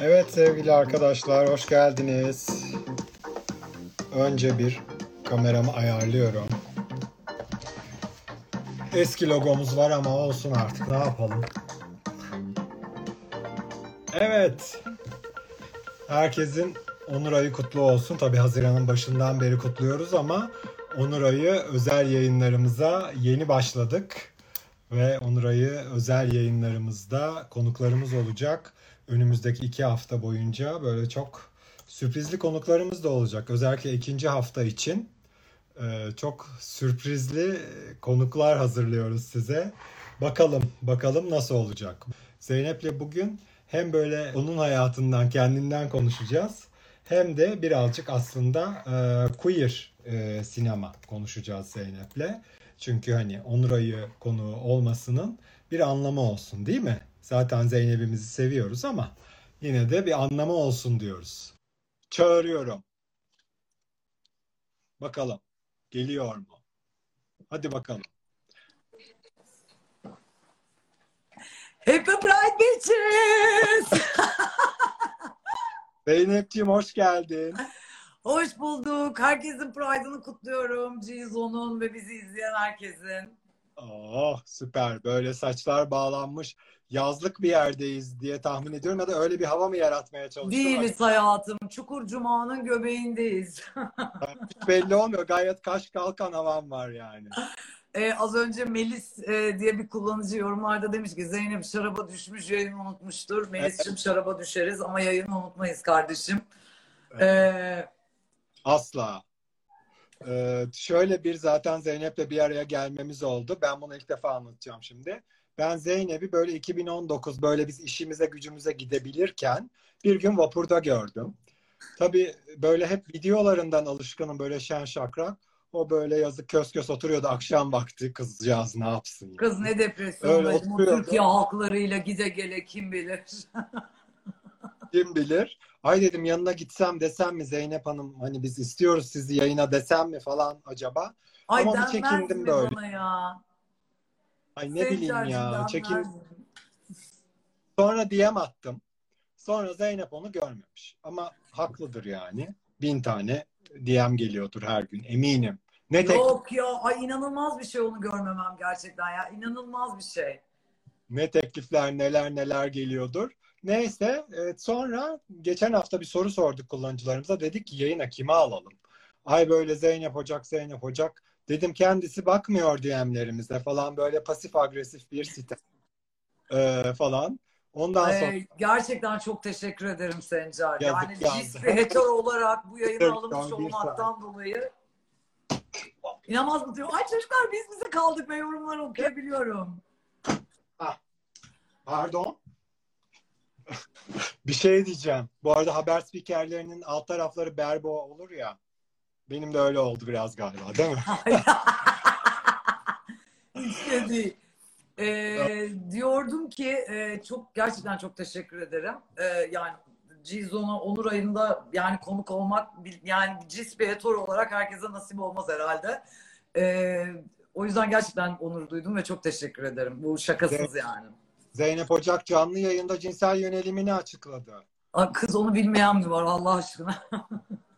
Evet sevgili arkadaşlar hoş geldiniz. Önce bir kameramı ayarlıyorum. Eski logomuz var ama olsun artık ne yapalım. Evet. Herkesin Onur ayı kutlu olsun. Tabi Haziran'ın başından beri kutluyoruz ama Onur ayı özel yayınlarımıza yeni başladık. Ve Onur ayı özel yayınlarımızda konuklarımız olacak. Önümüzdeki iki hafta boyunca böyle çok sürprizli konuklarımız da olacak. Özellikle ikinci hafta için e, çok sürprizli konuklar hazırlıyoruz size. Bakalım, bakalım nasıl olacak. Zeynep'le bugün hem böyle onun hayatından, kendinden konuşacağız. Hem de birazcık aslında e, queer e, sinema konuşacağız Zeynep'le. Çünkü hani Onur Ayı konuğu olmasının bir anlamı olsun değil mi? Zaten Zeynep'imizi seviyoruz ama yine de bir anlamı olsun diyoruz. Çağırıyorum. Bakalım geliyor mu? Hadi bakalım. Happy Pride bitches! Zeynep'ciğim hoş geldin. Hoş bulduk. Herkesin Pride'ını kutluyorum. Cizo'nun ve bizi izleyen herkesin. Oh süper. Böyle saçlar bağlanmış. Yazlık bir yerdeyiz diye tahmin ediyorum ya da öyle bir hava mı yaratmaya çalıştın? Değiliz hayatım. Çukur Cuma'nın göbeğindeyiz. Hiç belli olmuyor. Gayet kaş kalkan havam var yani. Ee, az önce Melis e, diye bir kullanıcı yorumlarda demiş ki Zeynep şaraba düşmüş yayını unutmuştur. Melis'cim şaraba düşeriz ama yayını unutmayız kardeşim. Ee, Asla. Ee, şöyle bir zaten Zeynep'le bir araya gelmemiz oldu. Ben bunu ilk defa anlatacağım şimdi. Ben Zeynep'i böyle 2019 böyle biz işimize gücümüze gidebilirken bir gün vapurda gördüm. Tabii böyle hep videolarından alışkınım böyle şen şakrak. O böyle yazık kös kös oturuyordu akşam vakti kızcağız ne yapsın ya. kız ne oturuyordu. Türkiye halklarıyla gide gele kim bilir. Kim bilir. Ay dedim yanına gitsem desem mi Zeynep Hanım hani biz istiyoruz sizi yayına desem mi falan acaba. Ay Ama bir çekindim böyle. ya? Ay ne Senin bileyim ya mi? Sonra DM attım. Sonra Zeynep onu görmemiş. Ama haklıdır yani. Bin tane DM geliyordur her gün eminim. Ne tek Yok ya ay inanılmaz bir şey onu görmemem gerçekten ya inanılmaz bir şey. ne teklifler neler neler geliyordur. Neyse evet, sonra geçen hafta bir soru sorduk kullanıcılarımıza. Dedik ki yayına kime alalım? Ay böyle Zeynep Ocak Zeynep Ocak. Dedim kendisi bakmıyor DM'lerimize falan böyle pasif agresif bir site Ee, falan. Ondan sonra Ay, gerçekten çok teşekkür ederim Sencer. Yazık Yani cis ve hetero olarak bu yayına alınmış bir olmaktan dolayı inanılmaz mutluyum. Ay çocuklar biz bize kaldık ve yorumları okuyabiliyorum. Pardon. bir şey diyeceğim. Bu arada haber spikerlerinin alt tarafları berbo olur ya. Benim de öyle oldu biraz galiba değil mi? Hiç de değil. Ee, diyordum ki e, çok gerçekten çok teşekkür ederim. Ee, yani Cizon'a Onur ayında yani konuk olmak yani cis bir olarak herkese nasip olmaz herhalde. Ee, o yüzden gerçekten onur duydum ve çok teşekkür ederim. Bu şakasız Evet. yani. Zeynep Ocak canlı yayında cinsel yönelimini açıkladı. Aa, Kız onu bilmeyen mi var Allah aşkına?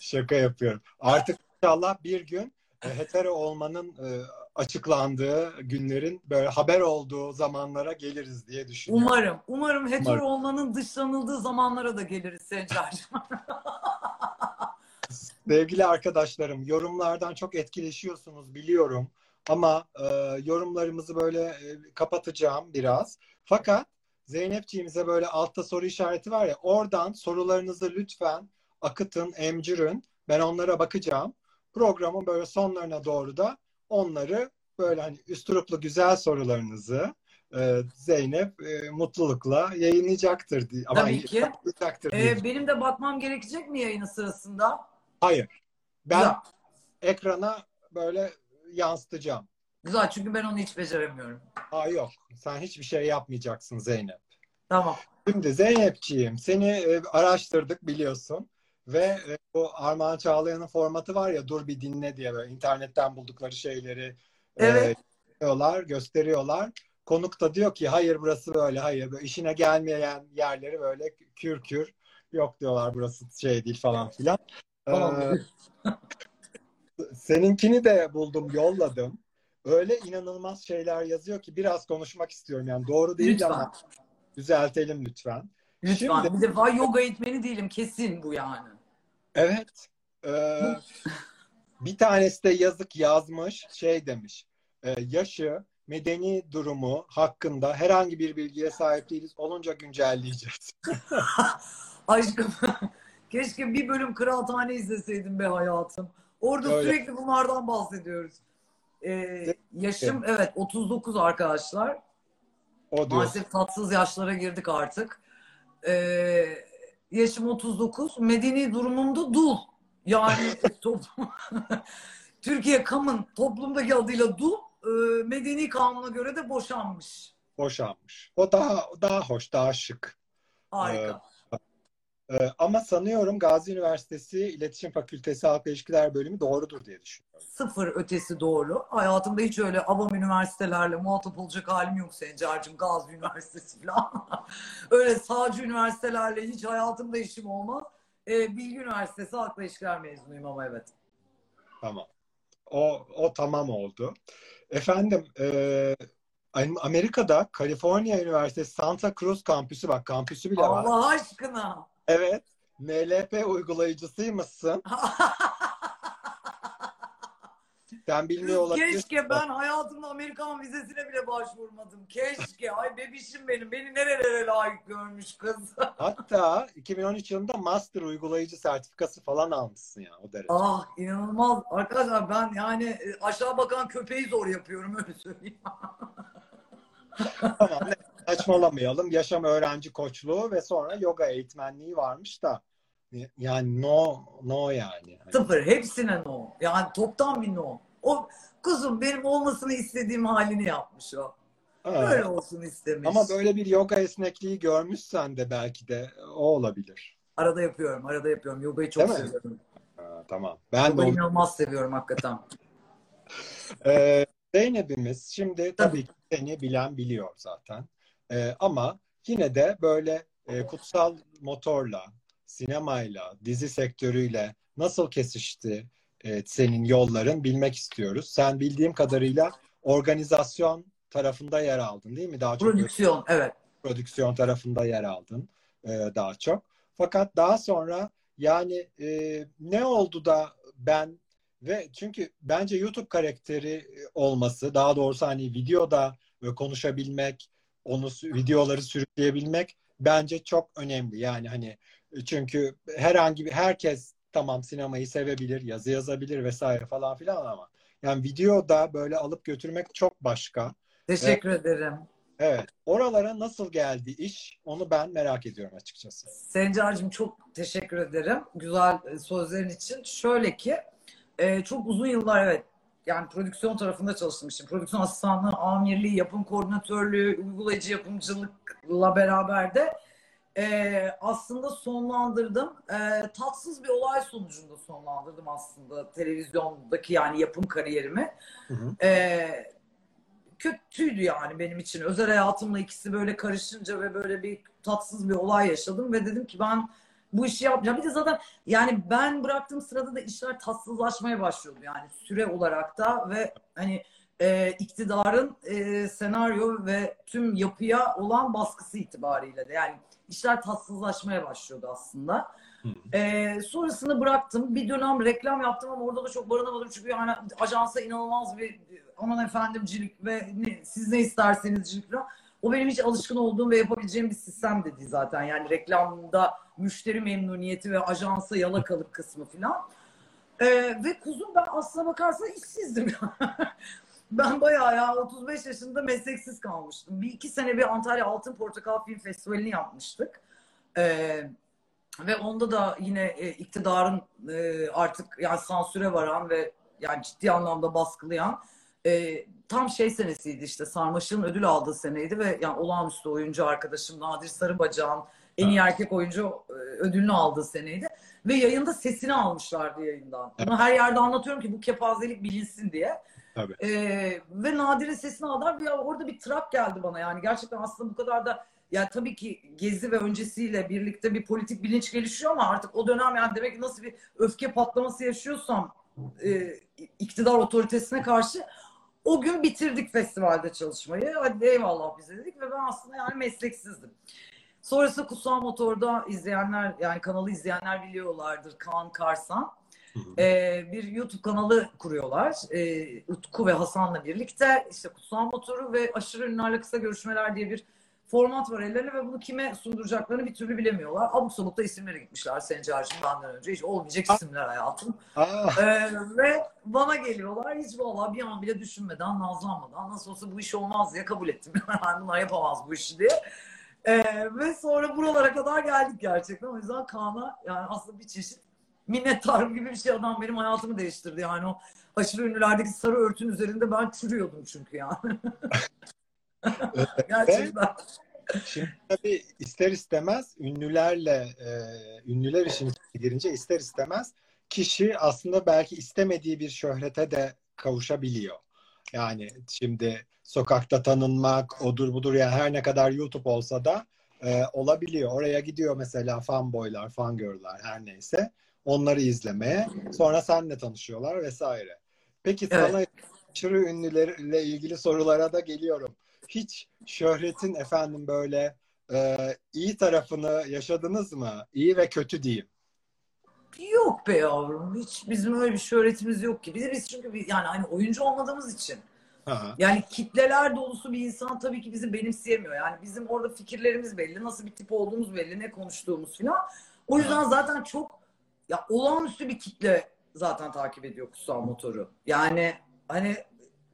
Şaka yapıyorum. Artık inşallah bir gün e, hetero olmanın e, açıklandığı günlerin böyle haber olduğu zamanlara geliriz diye düşünüyorum. Umarım. Umarım hetero Umarım. olmanın dışlanıldığı zamanlara da geliriz Sencer'cim. Sevgili arkadaşlarım, yorumlardan çok etkileşiyorsunuz biliyorum. Ama e, yorumlarımızı böyle e, kapatacağım biraz. Fakat Zeynepciğimize böyle altta soru işareti var ya, oradan sorularınızı lütfen akıtın, emcürün. Ben onlara bakacağım. Programın böyle sonlarına doğru da onları böyle hani üsturuplu güzel sorularınızı e, Zeynep e, mutlulukla yayınlayacaktır. diye- Ama Tabii ki. yayınlayacaktır diye Ee, benim de bakmam gerekecek mi yayının sırasında? Hayır. Ben Güzel. ekrana böyle yansıtacağım. Güzel çünkü ben onu hiç beceremiyorum. Aa yok. Sen hiçbir şey yapmayacaksın Zeynep. Tamam. Şimdi Zeynepciğim seni e, araştırdık biliyorsun. Ve e, bu Armağan Çağlayan'ın formatı var ya dur bir dinle diye böyle internetten buldukları şeyleri e, Evet. gösteriyorlar, gösteriyorlar. konuk da diyor ki hayır burası böyle hayır böyle işine gelmeyen yerleri böyle kür kür yok diyorlar burası şey değil falan filan. Tamam. Ee, seninkini de buldum yolladım. Öyle inanılmaz şeyler yazıyor ki biraz konuşmak istiyorum yani doğru değil Lütfen. ama düzeltelim lütfen. Lütfen. Şimdi- Bir defa yoga eğitmeni değilim. Kesin bu yani. Evet. Ee, bir tanesi de yazık yazmış şey demiş. e, yaşı, medeni durumu hakkında herhangi bir bilgiye sahip değiliz. Olunca güncelleyeceğiz. Aşkım keşke bir bölüm Kıraathane izleseydim be hayatım. Orada Öyle. sürekli bunlardan bahsediyoruz. Ee, yaşım evet 39 arkadaşlar. O diyor. Maalesef tatsız yaşlara girdik artık. Ee, yaşım 39. Medeni durumumda dul. Yani toplum, Türkiye Kam'ın toplumdaki adıyla dul. e, medeni kanuna göre de boşanmış. Boşanmış. O daha daha hoş, daha şık. Harika. Ee, ama sanıyorum Gazi Üniversitesi İletişim Fakültesi Halkla İlişkiler Bölümü doğrudur diye düşünüyorum. Sıfır ötesi doğru. Hayatımda hiç öyle avam üniversitelerle muhatap olacak halim yok Sencer'cim. Gazi Üniversitesi falan. öyle sağcı üniversitelerle hiç hayatımda işim olmaz. Ee, Bilgi Üniversitesi Halkla İlişkiler mezunuyum ama evet. Tamam. O, o tamam oldu. Efendim e, Amerika'da Kaliforniya Üniversitesi Santa Cruz kampüsü bak kampüsü bile var. Allah aşkına. Evet. NLP uygulayıcısıymışsın. Sen bilmiyor olabilirsin. Keşke ben hayatımda Amerikan vizesine bile başvurmadım. Keşke. Ay bebişim benim. Beni nerelere layık görmüş kız. Hatta 2013 yılında master uygulayıcı sertifikası falan almışsın ya o derece. ah inanılmaz. Arkadaşlar ben yani e, aşağı bakan köpeği zor yapıyorum öyle söyleyeyim. Tamam saçmalamayalım. Yaşam öğrenci koçluğu ve sonra yoga eğitmenliği varmış da yani no no yani. Sıfır. Hepsine no. Yani toptan bir no. O kuzum benim olmasını istediğim halini yapmış o. Ha. Böyle olsun istemiş. Ama böyle bir yoga esnekliği görmüşsen de belki de o olabilir. Arada yapıyorum. Arada yapıyorum. Yogayı çok Değil mi? seviyorum. Ha, tamam. Ben de Yogayı onu- inanılmaz seviyorum hakikaten. Ee, Zeynep'imiz şimdi tabii Tabii. ki seni bilen biliyor zaten. Ee, ama yine de böyle e, kutsal motorla, sinemayla, dizi sektörüyle nasıl kesişti e, senin yolların bilmek istiyoruz. Sen bildiğim kadarıyla organizasyon tarafında yer aldın değil mi? Daha çok Prodüksiyon. Evet. prodüksiyon tarafında yer aldın e, daha çok. Fakat daha sonra yani e, ne oldu da ben ve çünkü bence YouTube karakteri olması, daha doğrusu hani videoda konuşabilmek, onu videoları sürükleyebilmek bence çok önemli. Yani hani çünkü herhangi bir herkes tamam sinemayı sevebilir, yazı yazabilir vesaire falan filan ama yani videoda böyle alıp götürmek çok başka. Teşekkür ederim. Evet. Oralara nasıl geldi iş? Onu ben merak ediyorum açıkçası. Sencer'cim çok teşekkür ederim. Güzel e, sözlerin için. Şöyle ki e, çok uzun yıllar evet yani prodüksiyon tarafında çalıştım işte. Prodüksiyon asistanlığı, amirliği, yapım koordinatörlüğü, uygulayıcı yapımcılıkla beraber de e, aslında sonlandırdım. E, tatsız bir olay sonucunda sonlandırdım aslında televizyondaki yani yapım kariyerimi. Hı hı. Ee, kötüydü yani benim için. Özel hayatımla ikisi böyle karışınca ve böyle bir tatsız bir olay yaşadım ve dedim ki ben bu işi yapmayacağım. Bir de zaten yani ben bıraktığım sırada da işler tatsızlaşmaya başlıyordu yani süre olarak da ve hani e, iktidarın e, senaryo ve tüm yapıya olan baskısı itibariyle de yani işler tatsızlaşmaya başlıyordu aslında. Ee, sonrasını bıraktım. Bir dönem reklam yaptım ama orada da çok barınamadım. Çünkü yani ajansa inanılmaz bir aman efendimcilik ve ne, siz ne istersenizcilik falan. O benim hiç alışkın olduğum ve yapabileceğim bir sistem de değil zaten. Yani reklamda müşteri memnuniyeti ve ajansa yalakalık kısmı falan. Ee, ve kuzum ben aslına bakarsan işsizdim. ben bayağı ya 35 yaşında mesleksiz kalmıştım. Bir iki sene bir Antalya Altın Portakal Film Festivali'ni yapmıştık. Ee, ve onda da yine e, iktidarın e, artık yani sansüre varan ve yani ciddi anlamda baskılayan e, tam şey senesiydi işte Sarmaşık'ın ödül aldığı seneydi ve yani olağanüstü oyuncu arkadaşım Nadir Sarıbacak'ın en iyi erkek oyuncu e, ödülünü aldığı seneydi. Ve yayında sesini almışlardı yayından. Bunu her yerde anlatıyorum ki bu kepazelik bilinsin diye. Tabii. Ee, ve Nadire sesini aldılar. Bir, orada bir trap geldi bana yani. Gerçekten aslında bu kadar da yani tabii ki Gezi ve öncesiyle birlikte bir politik bilinç gelişiyor ama artık o dönem yani demek ki nasıl bir öfke patlaması yaşıyorsam e, iktidar otoritesine karşı o gün bitirdik festivalde çalışmayı. Hadi eyvallah bize dedik ve ben aslında yani mesleksizdim. Sonrasında Kutsal Motor'da izleyenler yani kanalı izleyenler biliyorlardır Kaan Karsan. Ee, bir YouTube kanalı kuruyorlar. Ee, Utku ve Hasan'la birlikte işte Kutsal Motor'u ve Aşırı Ünlülerle Kısa Görüşmeler diye bir format var ellerinde ve bunu kime sunduracaklarını bir türlü bilemiyorlar. Abuk sabuk da isimlere gitmişler Sencer'cim benden önce. Hiç olmayacak isimler hayatım. Aa, Ee, ve bana geliyorlar. Hiç valla bir an bile düşünmeden, nazlanmadan nasıl olsa bu iş olmaz diye kabul ettim. Yani bunlar yapamaz bu işi diye. Ee, ve sonra buralara kadar geldik gerçekten. O yüzden Kaan'a yani aslında bir çeşit minnettarım gibi bir şey adam benim hayatımı değiştirdi. Yani o aşırı ünlülerdeki sarı örtün üzerinde ben çürüyordum çünkü yani. gerçekten. Şimdi tabii ister istemez ünlülerle e, ünlüler işin girince ister istemez kişi aslında belki istemediği bir şöhrete de kavuşabiliyor. Yani şimdi sokakta tanınmak, odur budur yani her ne kadar YouTube olsa da e, olabiliyor. Oraya gidiyor mesela fanboylar, fangirl'lar her neyse. Onları izlemeye. Sonra seninle tanışıyorlar vesaire. Peki Evet. sana aşırı ünlülerle ilgili sorulara da geliyorum. Hiç şöhretin efendim böyle e, iyi tarafını yaşadınız mı? İyi ve kötü diyeyim. Yok be yavrum. Hiç bizim öyle bir şöhretimiz yok ki. Biz, biz çünkü bir- yani hani oyuncu olmadığımız için Ha. Yani kitleler dolusu bir insan tabii ki bizi benimseyemiyor. Yani bizim orada fikirlerimiz belli, nasıl bir tip olduğumuz belli, ne konuştuğumuz filan. O yüzden zaten çok ya olağanüstü bir kitle zaten takip ediyor Kutsal Motor'u. Yani hani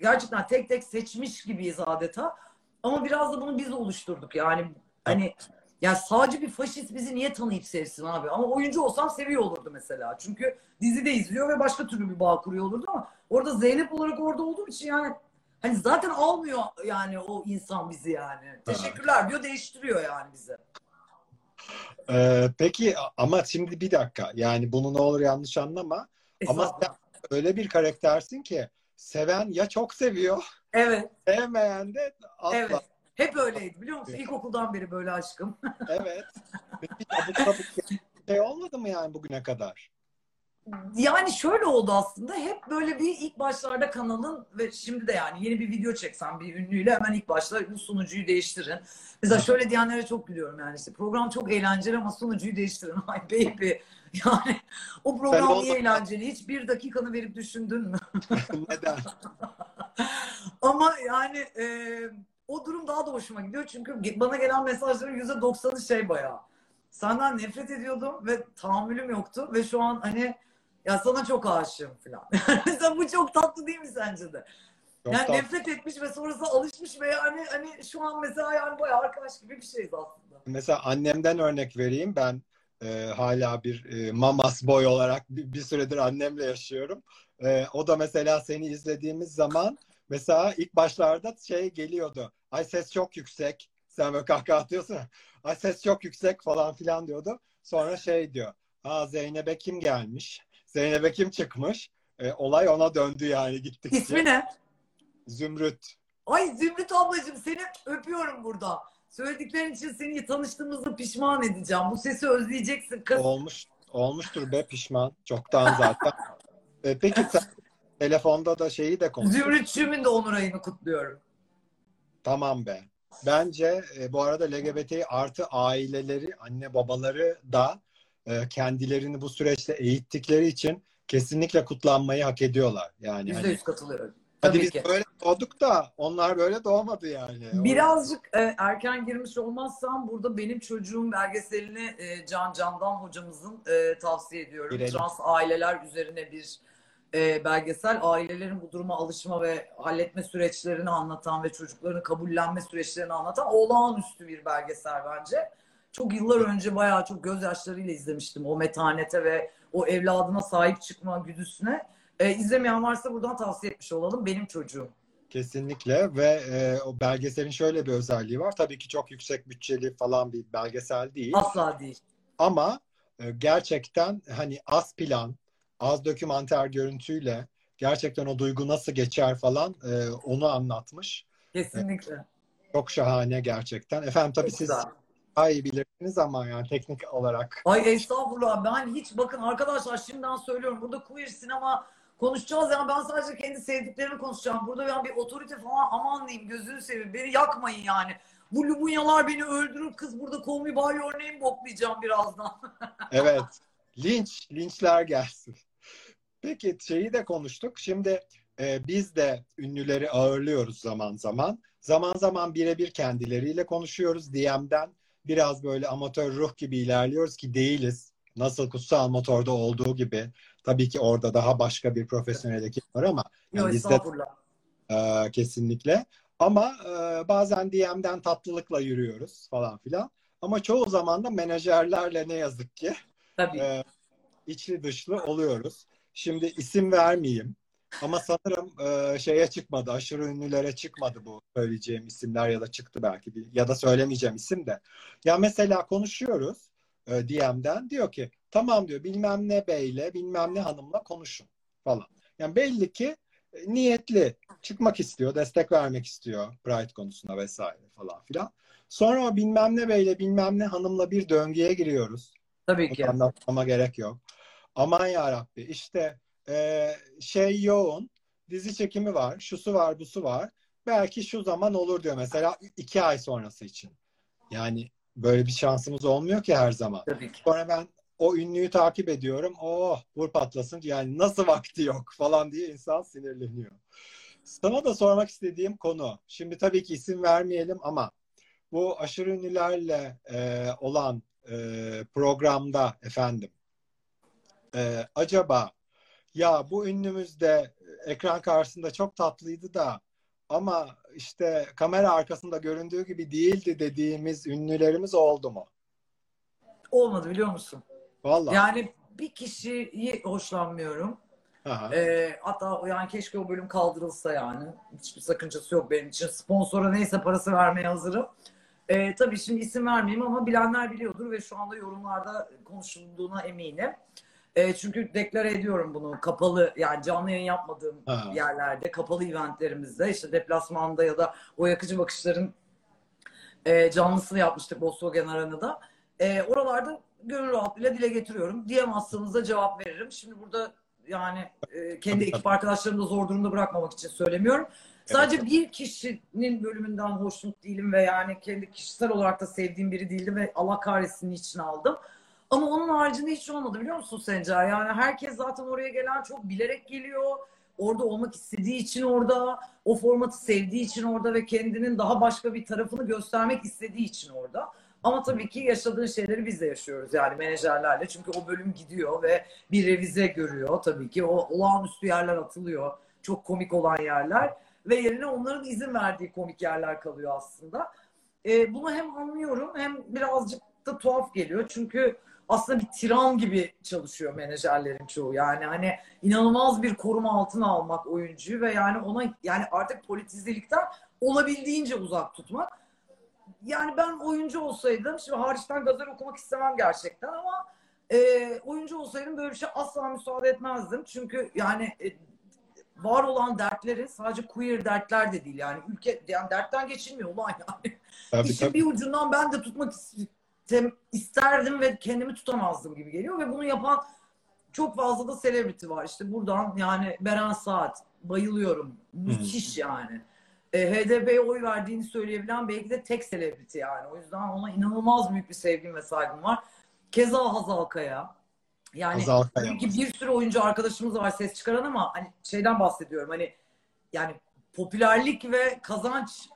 gerçekten tek tek seçmiş gibiyiz adeta. Ama biraz da bunu biz oluşturduk. Yani hani ya sadece bir faşist bizi niye tanıyıp sevsin abi? Ama oyuncu olsam seviyor olurdu mesela. Çünkü dizi de izliyor ve başka türlü bir bağ kuruyor olurdu ama orada Zeynep olarak orada olduğum için yani Hani zaten almıyor yani o insan bizi yani. Teşekkürler diyor değiştiriyor yani bizi. Ee, peki ama şimdi bir dakika yani bunu ne olur yanlış anlama ama sen öyle bir karaktersin ki seven ya çok seviyor Evet, sevmeyen de asla. evet. Hep öyleydi biliyor musun? İlkokuldan beri böyle aşkım. Evet. Peki abuk sabuk şey olmadı mı yani bugüne kadar? Yani şöyle oldu aslında. Hep böyle bir ilk başlarda kanalın ve şimdi de yani yeni bir video çeksem bir ünlüyle hemen ilk başta bu sunucuyu değiştirin. Mesela şöyle diyenlere çok gülüyorum yani işte program çok eğlenceli ama sunucuyu değiştirin. Ay baby. Yani o program niye eğlenceli? Hiç bir dakikanı verip düşündün mü? Neden? Ama yani e, o durum daha da hoşuma gidiyor. Çünkü bana gelen mesajların yüzde doksanı şey bayağı. Senden nefret ediyordum ve tahammülüm yoktu. Ve şu an hani ya sana çok aşığım falan. Mesela bu çok tatlı değil mi sence de? Çok yani tatlı. nefret etmiş ve sonrasında alışmış ve yani hani şu an mesela yani bayağı arkadaş gibi bir şeyiz aslında. Mesela annemden örnek vereyim. Ben e, hala bir e, mamas boy olarak bir, bir süredir annemle yaşıyorum. E, o da mesela seni izlediğimiz zaman mesela ilk başlarda şey geliyordu. Ay ses çok yüksek. Sen böyle kahkaha atıyorsun. Ay ses çok yüksek falan filan diyordu. Sonra şey diyor. Aa Zeynep'e kim gelmiş? Zeynep'e kim çıkmış? E, olay ona döndü yani gittikçe. İsmi ne? Zümrüt. Ay Zümrüt ablacığım seni öpüyorum burada. Söylediklerin için seni tanıştığımızda pişman edeceğim. Bu sesi özleyeceksin kız. Olmuş, olmuştur be pişman. Çoktan zaten. E, peki sen telefonda da şeyi de konuş. Zümrütçüğümün de onur ayını kutluyorum. Tamam be. Bence e, bu arada LGBT artı aileleri, anne babaları da e, kendilerini bu süreçte eğittikleri için kesinlikle kutlanmayı hak ediyorlar. Yani Yüzde hani, yüz katılıyorum. hadi Tabii biz ki. böyle doğduk da onlar böyle doğmadı yani. Birazcık e, erken girmiş olmazsam burada benim çocuğum belgeselini e, Can Candan hocamızın e, tavsiye ediyorum. Girelim. Trans aileler üzerine bir e, belgesel. Ailelerin bu duruma alışma ve halletme süreçlerini anlatan ve çocukların kabullenme süreçlerini anlatan olağanüstü bir belgesel bence. Çok yıllar önce bayağı çok gözyaşlarıyla izlemiştim o metanete ve o evladına sahip çıkma güdüsüne. E, izlemeyen varsa buradan tavsiye etmiş olalım. Benim çocuğum. Kesinlikle ve e, o belgeselin şöyle bir özelliği var. Tabii ki çok yüksek bütçeli falan bir belgesel değil. Asla değil. Ama e, gerçekten hani az plan, az dokümanter görüntüyle gerçekten o duygu nasıl geçer falan e, onu anlatmış. Kesinlikle. Çok şahane gerçekten. Efendim tabii Çok siz güzel. Daha iyi bilirsiniz ama yani teknik olarak. Ay estağfurullah ben hiç bakın arkadaşlar şimdiden söylüyorum burada queer sinema konuşacağız ya ben sadece kendi sevdiklerimi konuşacağım. Burada ben bir otorite falan aman diyeyim gözünü seveyim beni yakmayın yani. Bu Lumunyalar beni öldürür kız burada call me by your name boklayacağım birazdan. Evet. Linç, linçler gelsin. Peki şeyi de konuştuk. Şimdi e, biz de ünlüleri ağırlıyoruz zaman zaman. Zaman zaman birebir kendileriyle konuşuyoruz. DM'den biraz böyle amatör ruh gibi ilerliyoruz ki değiliz. Nasıl Kutsal Motor'da olduğu gibi. Tabii ki orada daha başka bir profesyonel ekip var ama Yok yani bizde e, kesinlikle. Ama e, bazen DM'den tatlılıkla yürüyoruz falan filan. Ama çoğu zaman da menajerlerle ne yazık ki Tabii. e, içli dışlı oluyoruz. Şimdi isim vermeyeyim ama sanırım e, şeye çıkmadı, aşırı ünlülere çıkmadı bu söyleyeceğim isimler ya da çıktı belki bir, ya da söylemeyeceğim isim de. Ya mesela konuşuyoruz e, DM'den diyor ki tamam diyor bilmem ne beyle bilmem ne hanımla konuşun falan. Yani belli ki e, niyetli çıkmak istiyor, destek vermek istiyor Pride konusuna vesaire falan filan. Sonra o bilmem ne beyle bilmem ne hanımla bir döngüye giriyoruz. Tabii ki. Anlatmama gerek yok. Aman ya Rabbi işte e, şey yoğun dizi çekimi var şusu var busu var belki şu zaman olur diyor mesela iki ay sonrası için. Yani böyle bir şansımız olmuyor ki her zaman. Tabii ki. Sonra ben o ünlüyü takip ediyorum. Oh vur patlasın yani nasıl vakti yok falan diye insan sinirleniyor. Sana da sormak istediğim konu. Şimdi tabii ki isim vermeyelim ama bu aşırı ünlülerle e, olan e, programda efendim e, acaba ya bu ünlümüz de ekran karşısında çok tatlıydı da ama işte kamera arkasında göründüğü gibi değildi dediğimiz ünlülerimiz oldu mu? Olmadı biliyor musun? Vallahi. Yani bir kişiyi hoşlanmıyorum. Aha. Ee, hatta yani keşke o bölüm kaldırılsa yani. Hiçbir sakıncası yok benim için. Sponsora neyse parası vermeye hazırım. Ee, tabii şimdi isim vermeyeyim ama bilenler biliyordur ve şu anda yorumlarda konuşulduğuna eminim. Ee, çünkü deklare ediyorum bunu kapalı yani canlı yayın yapmadığım Ha. yerlerde, kapalı eventlerimizde işte deplasmanda ya da o yakıcı bakışların e, canlısını yapmıştık Volkswagen Arena'da. E, oralarda gönül rahatlığıyla dile getiriyorum. Diyemezseniz cevap veririm. Şimdi burada yani e, kendi ekip arkadaşlarımı da zor durumda bırakmamak için söylemiyorum. Sadece bir kişinin bölümünden hoşnut değilim ve yani kendi kişisel olarak da sevdiğim biri değildi ve Allah kahretsin için aldım. Ama onun haricinde hiç olmadı biliyor musun Sencer? Yani herkes zaten oraya gelen çok bilerek geliyor. Orada olmak istediği için orada, o formatı sevdiği için orada ve kendinin daha başka bir tarafını göstermek istediği için orada. Ama tabii ki yaşadığın şeyleri biz de yaşıyoruz yani menajerlerle. Çünkü o bölüm gidiyor ve bir revize görüyor tabii ki. O olağanüstü yerler atılıyor. Çok komik olan yerler. Ve yerine onların izin verdiği komik yerler kalıyor aslında. Ee, bunu hem anlıyorum hem birazcık da tuhaf geliyor. Çünkü aslında bir tiran gibi çalışıyor menajerlerin çoğu. Yani hani inanılmaz bir koruma altına almak oyuncuyu ve yani ona yani artık politizelikten olabildiğince uzak tutmak. Yani ben oyuncu olsaydım, şimdi hariçten gazel okumak istemem gerçekten ama e, oyuncu olsaydım böyle bir şey asla müsaade etmezdim. Çünkü yani e, var olan dertleri sadece queer dertler de değil yani ülke yani dertten geçilmiyor ulan yani. Tabii, İşin tabii. bir ucundan ben de tutmak istem- isterdim ve kendimi tutamazdım gibi geliyor ve bunu yapan çok fazla da celebrity var. İşte buradan yani Beren Saat bayılıyorum. Müthiş yani. E, HDP'ye oy verdiğini söyleyebilen belki de tek celebrity yani. O yüzden ona inanılmaz büyük bir sevgim ve saygım var. Keza Hazal Kaya. Yani Hazal Kaya. ki bir sürü oyuncu arkadaşımız var ses çıkaran ama hani şeyden bahsediyorum hani yani popülerlik ve kazanç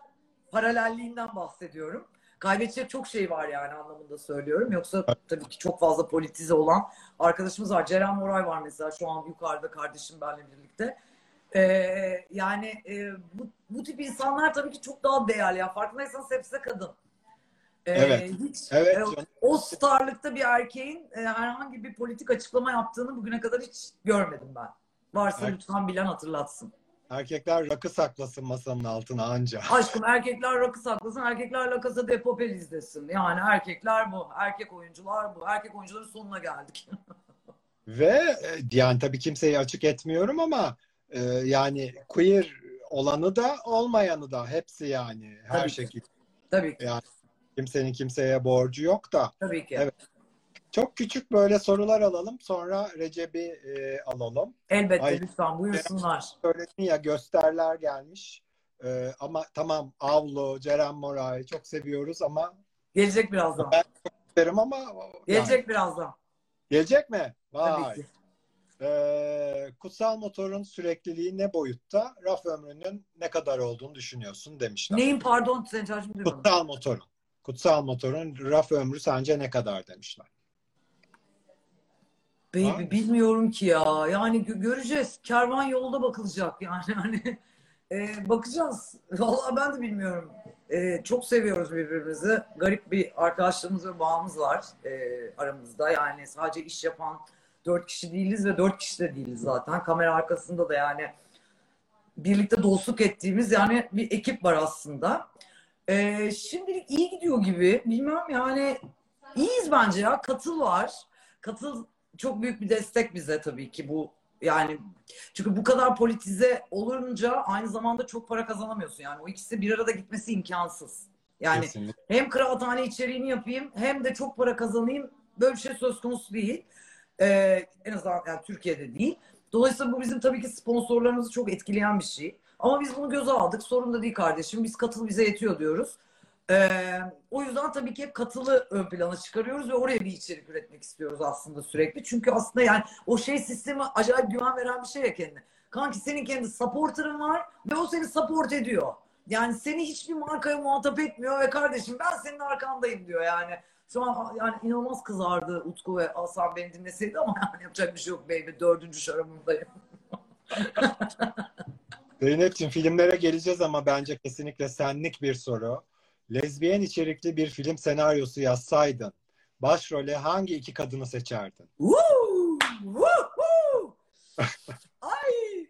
paralelliğinden bahsediyorum. Kaybedecek çok şey var yani anlamında söylüyorum. Yoksa tabii ki çok fazla politize olan arkadaşımız var. Ceren Moray var mesela şu an yukarıda kardeşim benle birlikte. Ee, yani e, bu, bu tip insanlar tabii ki çok daha değerli. Ya. Farkındaysanız hepsi kadın. Ee, Evet. Hiç, Evet e, o starlıkta bir erkeğin e, herhangi bir politik açıklama yaptığını bugüne kadar hiç görmedim ben. Varsa Evet. lütfen bilen hatırlatsın. Erkekler rakı saklasın masanın altına anca. Aşkım erkekler rakı saklasın, erkekler La Casa de Papel izlesin. Yani erkekler bu, erkek oyuncular bu. Erkek oyuncuların sonuna geldik. Ve e, yani tabii kimseyi açık etmiyorum ama Ee, yani queer olanı da olmayanı da hepsi yani her Tabii ki. şekilde. Tabii ki. Yani kimsenin kimseye borcu yok da. Tabii ki. Evet. Çok küçük böyle sorular alalım. Sonra Recep'i e, alalım. Elbette Ay- lütfen buyursunlar. Söyledin ya gösterler gelmiş. Ee, ama tamam Avlu, Ceren Moray çok seviyoruz ama Gelecek birazdan. ben çok isterim ama Gelecek yani. birazdan. Gelecek mi? Tabii Vay. ki. Ee, kutsal motorun sürekliliği ne boyutta? Raf ömrünün ne kadar olduğunu düşünüyorsun demişler. Neyin pardon duymadım. Kutsal motorun. Kutsal motorun raf ömrü sence ne kadar demişler. Baby Ha? bilmiyorum ki ya. Yani gö- göreceğiz. Kervan yolda bakılacak yani. Hani e, bakacağız. Vallahi ben de bilmiyorum. E, çok seviyoruz birbirimizi. Garip bir arkadaşlığımız ve bağımız var e, aramızda. Yani sadece iş yapan dört kişi değiliz ve dört kişi de değiliz zaten. Kamera arkasında da yani birlikte dostluk ettiğimiz yani bir ekip var aslında. E, şimdilik iyi gidiyor gibi. Bilmem yani iyiyiz bence ya. Katıl var. Katıl çok büyük bir destek bize tabii ki bu yani çünkü bu kadar politize olunca aynı zamanda çok para kazanamıyorsun yani o ikisi bir arada gitmesi imkansız. Yani Kesinlikle. hem kıraathane içeriğini yapayım hem de çok para kazanayım böyle bir şey söz konusu değil. Ee, en azından yani Türkiye'de değil. Dolayısıyla bu bizim tabii ki sponsorlarımızı çok etkileyen bir şey. Ama biz bunu göze aldık. Sorun da değil kardeşim. Biz katıl bize yetiyor diyoruz. Ee, o yüzden tabii ki hep katılı ön plana çıkarıyoruz ve oraya bir içerik üretmek istiyoruz aslında sürekli. Çünkü aslında yani o şey sistemi acayip güven veren bir şey ya kendine. Kanki senin kendi supporter'ın var ve o seni support ediyor. Yani seni hiçbir markaya muhatap etmiyor ve kardeşim ben senin arkandayım diyor yani. Şu an yani inanılmaz kızardı Utku ve Hasan beni dinleseydi ama yani yapacak bir şey yok baby. Dördüncü şarabımdayım. Zeynep'ciğim filmlere geleceğiz ama bence kesinlikle senlik bir soru. Lezbiyen içerikli bir film senaryosu yazsaydın başrole hangi iki kadını seçerdin? Woo! Woo! Ay!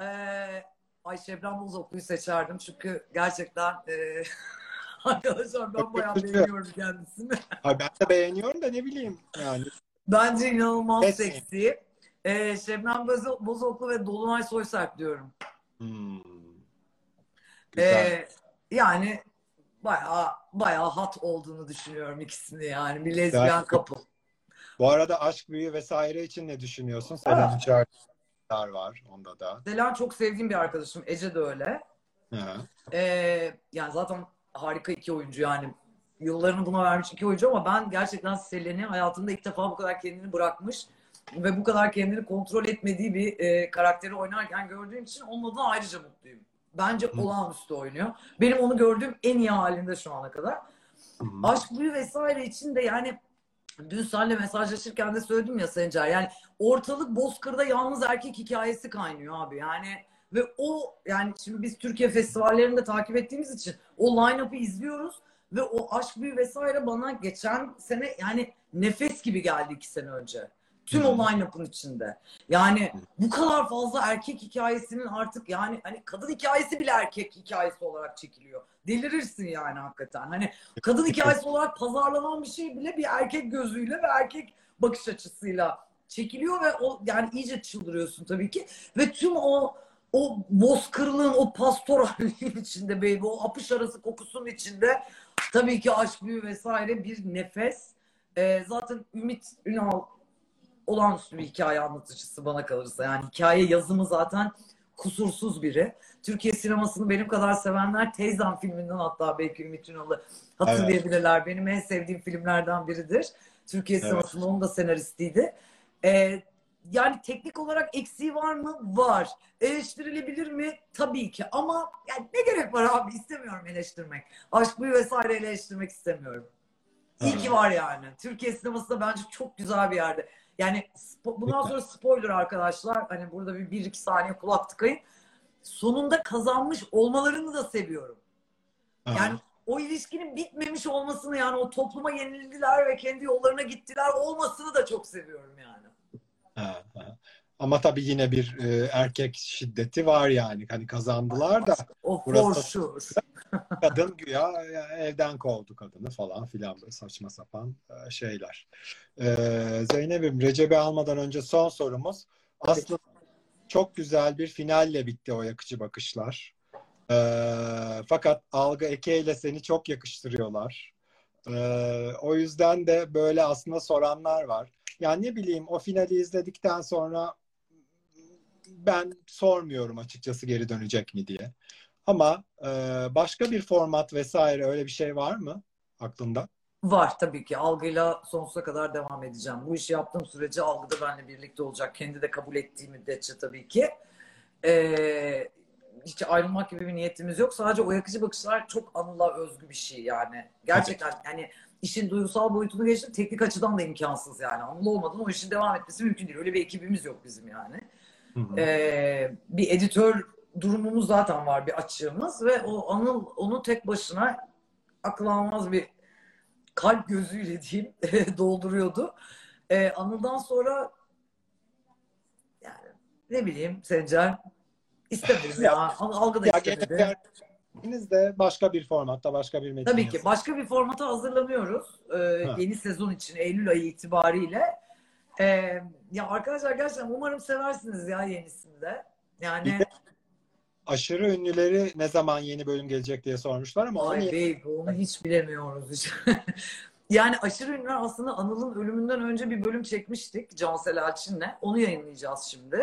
Ee, ay Şebnem Bozoklu'yu seçerdim çünkü gerçekten e, arkadaşlar ben bayağı beğeniyorum kendisini. Ha, ben de beğeniyorum da ne bileyim yani. Bence inanılmaz Kesin. seksi. Ee, Şebnem Bozo- Bozoklu ve Dolunay Soyserp diyorum. Hmm. Güzel. Ee, yani bayağı bayağı hot olduğunu düşünüyorum ikisini yani. Bir lezbiyen couple. Bu arada aşk büyü vesaire için ne düşünüyorsun? Selen Uçar var onda da. Selen çok sevdiğim bir arkadaşım. Ece de öyle. Hı. Ee, yani zaten harika iki oyuncu yani. Yıllarını buna vermiş iki oyuncu ama ben gerçekten Selen'i hayatımda ilk defa bu kadar kendini bırakmış ve bu kadar kendini kontrol etmediği bir e, karakteri oynarken gördüğüm için onun adına ayrıca mutluyum. Bence Hı. olağanüstü oynuyor. Benim onu gördüğüm en iyi halinde şu ana kadar. Hı. Aşk büyü vesaire için de yani dün seninle mesajlaşırken de söyledim ya Sencer yani ortalık Bozkır'da yalnız erkek hikayesi kaynıyor abi yani ve o yani şimdi biz Türkiye festivallerini de takip ettiğimiz için o line-up'ı izliyoruz ve o aşk büyü vesaire bana geçen sene yani nefes gibi geldi iki sene önce. Tüm Hı. o line-up'ın içinde. Yani bu kadar fazla erkek hikayesinin artık yani hani kadın hikayesi bile erkek hikayesi olarak çekiliyor. Delirirsin yani hakikaten. Hani kadın hikayesi olarak pazarlanan bir şey bile bir erkek gözüyle ve erkek bakış açısıyla çekiliyor ve o yani iyice çıldırıyorsun tabii ki. Ve tüm o o bozkırlığın, o pastoralliğin içinde baby, o apış arası kokusunun içinde tabii ki aşk büyü vesaire bir nefes. Ee, zaten Ümit Ünal olağanüstü bir hikaye anlatıcısı bana kalırsa. Yani hikaye yazımı zaten kusursuz biri. Türkiye sinemasını benim kadar sevenler Teyzem filminden hatta belki Ümit Ünal'ı hatırlayabilirler. Benim en sevdiğim filmlerden biridir. Türkiye Evet. sinemasının onun da senaristiydi. Ee, yani teknik olarak eksiği var mı? Var. Eleştirilebilir mi? Tabii ki. Ama yani ne gerek var abi? İstemiyorum eleştirmek. Aşk büyü vesaire eleştirmek istemiyorum. İyi ki var yani. Türkiye sineması da bence çok güzel bir yerde. Yani bundan sonra spoiler arkadaşlar. Hani burada bir, bir iki saniye kulak tıkayın. Sonunda kazanmış olmalarını da seviyorum. Ha. Yani o ilişkinin bitmemiş olmasını yani o topluma yenildiler ve kendi yollarına gittiler olmasını da çok seviyorum yani. Ha, ha. Ama tabii yine bir e, erkek şiddeti var yani. Hani kazandılar da O sure. kadın güya ya, evden kovdu kadını falan filan böyle saçma sapan e, şeyler. E, Zeynep'im Recep'i almadan önce son sorumuz. Aslında çok güzel bir finalle bitti o yakıcı bakışlar. Ee, fakat algı Eke ile seni çok yakıştırıyorlar. Ee, o yüzden de böyle aslında soranlar var. Yani ne bileyim o finali izledikten sonra ben sormuyorum açıkçası geri dönecek mi diye. Ama e, başka bir format vesaire öyle bir şey var mı aklında? Var tabii ki. Algıyla sonsuza kadar devam edeceğim. Bu işi yaptığım sürece algı da benimle birlikte olacak. Kendi de kabul ettiği müddetçe tabii ki. Ee, hiç ayrılmak gibi bir niyetimiz yok. Sadece o yakıcı bakışlar çok anıla özgü bir şey yani. Gerçekten yani işin duygusal boyutunu geçtim. Teknik açıdan da imkansız yani. Anılı olmadan o işin devam etmesi mümkün değil. Öyle bir ekibimiz yok bizim yani. Ee, bir editör durumumuz zaten var, bir açığımız ve o Anıl onu tek başına akıl almaz bir kalp gözüyle diyeyim dolduruyordu. Ee, Anıl'dan sonra yani ne bileyim Sencer istemedim ya. Algı da Ya istemedi. gene ikiniz de başka bir formatta, başka bir metin Tabii ki. Başka bir formata hazırlanıyoruz. Ee, Ha. yeni sezon için Eylül ayı itibariyle. Ee, ya arkadaşlar gerçekten umarım seversiniz ya yenisinde. Yani Bir de Aşırı ünlüleri ne zaman yeni bölüm gelecek diye sormuşlar ama onu Ay babe onu hiç bilemiyoruz hiç. yani aşırı ünlüler aslında Anıl'ın ölümünden önce bir bölüm çekmiştik Cansel Elçin'le. Onu yayınlayacağız şimdi.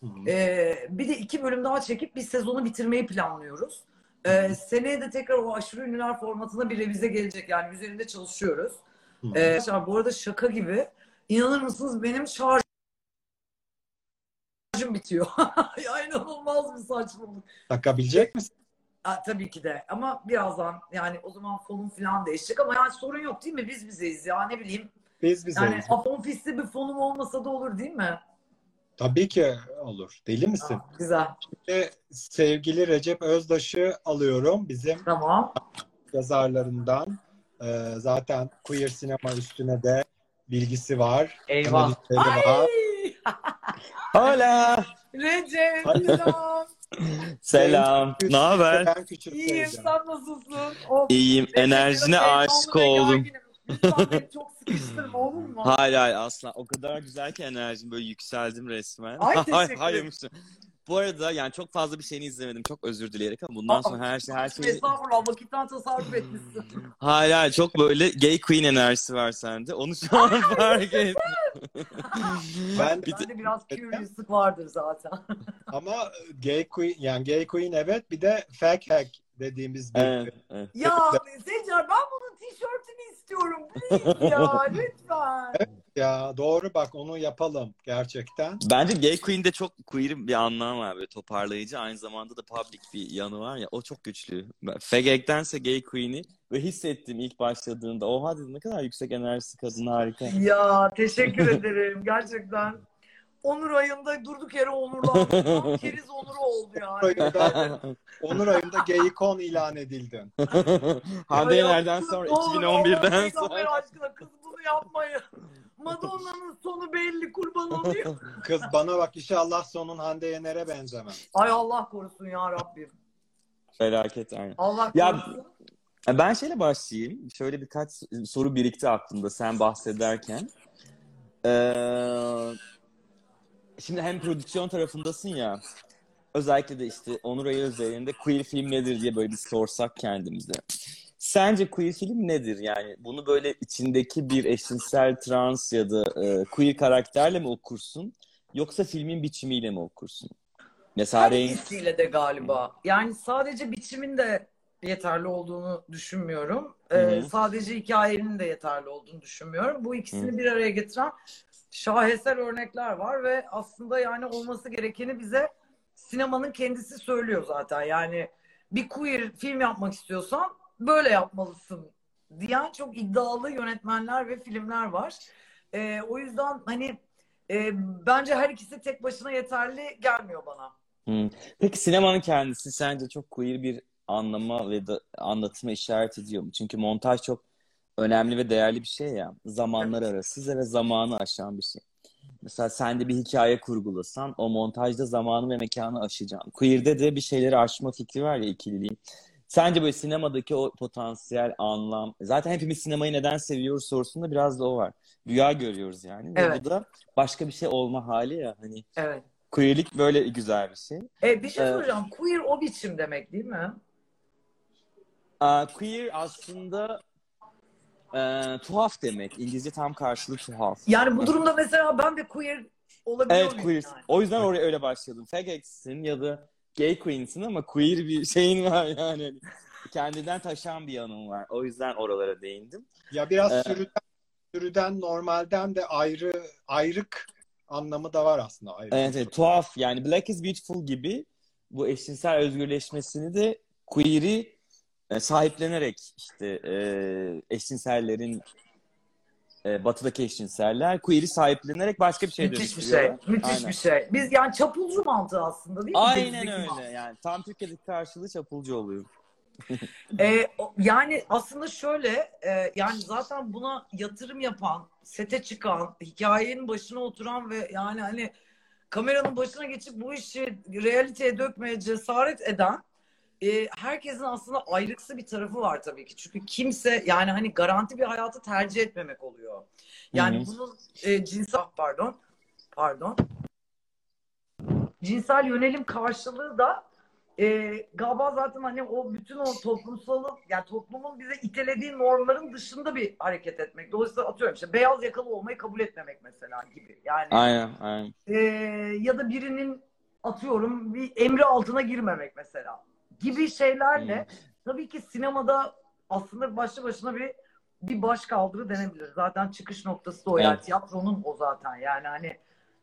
Hı hı. Ee, bir de iki bölüm daha çekip bir sezonu bitirmeyi planlıyoruz. Ee, seneye de tekrar o aşırı ünlüler formatına bir revize gelecek. Yani üzerinde çalışıyoruz. Ee, bu arada şaka gibi. İnanır mısınız benim şarjım bitiyor. ya inanılmaz bir saçmalık. Takabilecek misin? Ha, tabii ki de ama birazdan yani o zaman fonum falan değişecek ama yani sorun yok değil mi? Biz bizeyiz ya ne bileyim. Biz bizeyiz. Yani pisli bir fonum olmasa da olur değil mi? Tabii ki olur. Deli misin? Ha, güzel. Ve sevgili Recep Özdaş'ı alıyorum bizim Tamam. yazarlarından. Ee, zaten queer sinema üstüne de bilgisi var. Eyvah. analizleri Ay! var. Hola. Recep Ay. selam. Selam. Ne haber? Ben İyiyim sen nasılsın? Oh, İyiyim. Recep, Enerjine aşık oldum. gerginim. Lütfen beni çok sıkıştırma olur mu? Hayır hayır asla. O kadar güzel ki enerjim böyle yükseldim resmen. Ay, teşekkür hayır, ederim. Bu arada yani çok fazla bir şeyini izlemedim. Çok özür dileyerek ama bundan Aa, sonra her şey her şey. Estağfurullah vakitten tasarruf etmişsin. Hayır hayır çok böyle gay queen enerjisi var sende. Onu şu an fark ettim. Ben Bir de- biraz curiouslık vardır zaten. ama gay queen yani gay queen evet bir de fake hack dediğimiz bir Evet, evet. Ya Sencer ben bunun tişörtünü istiyorum. Please ya lütfen. ya doğru bak onu yapalım gerçekten. Bence gay queen'de çok queer bir anlam var. Böyle toparlayıcı. Aynı zamanda da public bir yanı var ya. O çok güçlü. Fagag'dense gay queen'i ve hissettim ilk başladığında. Oha dedim ne kadar yüksek enerjisi kadın harika. Ya teşekkür ederim gerçekten. Onur ayında durduk yere onurlandım. Keriz onuru oldu yani. Ayında, Onur ayında gaycon ilan edildin. Hande Yener'den sonra ne olur, 2011'den Allah sonra. aşkına kız bunu yapmayın. Madonna'nın sonu belli kurban olayım. Kız bana bak inşallah sonun Hande Yener'e benzemez. Ay Allah korusun ya Rabbim. Felaket aynen. Allah Ya- korusun. Ben şeyle başlayayım. Şöyle birkaç soru birikti aklımda sen bahsederken. Ee, şimdi hem prodüksiyon tarafındasın ya. Özellikle de işte Onur Ayı üzerinde queer film nedir diye böyle bir sorsak kendimize. Sence queer film nedir? Yani bunu böyle içindeki bir eşcinsel trans ya da e, queer karakterle mi okursun? Yoksa filmin biçimiyle mi okursun? Mesela renk... ikisiyle de galiba. Yani sadece biçimin de yeterli olduğunu düşünmüyorum. Ee, Hı hı. sadece hikayenin de yeterli olduğunu düşünmüyorum. Bu ikisini Hı. bir araya getiren şaheser örnekler var ve aslında yani olması gerekeni bize sinemanın kendisi söylüyor zaten. Yani bir queer film yapmak istiyorsan böyle yapmalısın diyen çok iddialı yönetmenler ve filmler var. Ee, o yüzden hani e, bence her ikisi tek başına yeterli gelmiyor bana. Hmm. Peki sinemanın kendisi sence çok queer bir anlama ve da anlatıma işaret ediyor mu? Çünkü montaj çok önemli ve değerli bir şey ya. Zamanlar arası ve zamanı aşan bir şey. Mesela sen de bir hikaye kurgulasan o montajda zamanı ve mekanı aşacaksın. Queer'de de bir şeyleri aşma fikri var ya ikililiğin. Sence böyle sinemadaki o potansiyel anlam, zaten hepimiz sinemayı neden seviyoruz sorusunda biraz da o var. Rüya görüyoruz yani. Ve Evet. bu da başka bir şey olma hali ya hani Evet. Queerlik böyle güzel bir şey. E, bir şey Evet. soracağım. Queer o biçim demek değil mi? Queer aslında e, tuhaf demek. İngilizce tam karşılığı tuhaf. Yani bu durumda mesela ben de queer olabiliyor Evet muyum queer. yani? O yüzden oraya öyle başladım. Fagex'sin ya da gay queen'sin ama queer bir şeyin var yani. Kendinden taşan bir yanın var. O yüzden oralara değindim. Ya biraz Ee, sürüden, sürüden normalden de ayrı ayrık anlamı da var aslında. Ayrık. Evet, evet tuhaf yani Black is Beautiful gibi bu eşcinsel özgürleşmesini de queer'i e, sahiplenerek işte e, eşcinsellerin e, batıdaki eşcinseller queer'i sahiplenerek başka bir şey Müthiş bir şey. Müthiş Aynen. bir şey. Biz yani çapulcu mantığı aslında değil mi? Aynen Bizdeki öyle mantık. yani. Tam Türkiye'deki karşılığı çapulcu oluyor. E, yani aslında şöyle e, yani zaten buna yatırım yapan, sete çıkan, hikayenin başına oturan ve yani hani kameranın başına geçip bu işi realiteye dökmeye cesaret eden e, herkesin aslında ayrıksı bir tarafı var tabii ki. Çünkü kimse yani hani garanti bir hayatı tercih etmemek oluyor. Yani Hı hı. bunun e, cinsel pardon pardon cinsel yönelim karşılığı da e, galiba zaten hani o bütün o toplumsal yani toplumun bize itelediği normların dışında bir hareket etmek. Dolayısıyla atıyorum işte beyaz yakalı olmayı kabul etmemek mesela gibi. Yani Aynen aynen. e, ya da birinin atıyorum bir emri altına girmemek mesela gibi şeylerle tabii ki sinemada aslında başlı başına bir bir baş kaldırı denebilir. Zaten çıkış noktası da o. Yani Evet. tiyatronun o zaten. Yani hani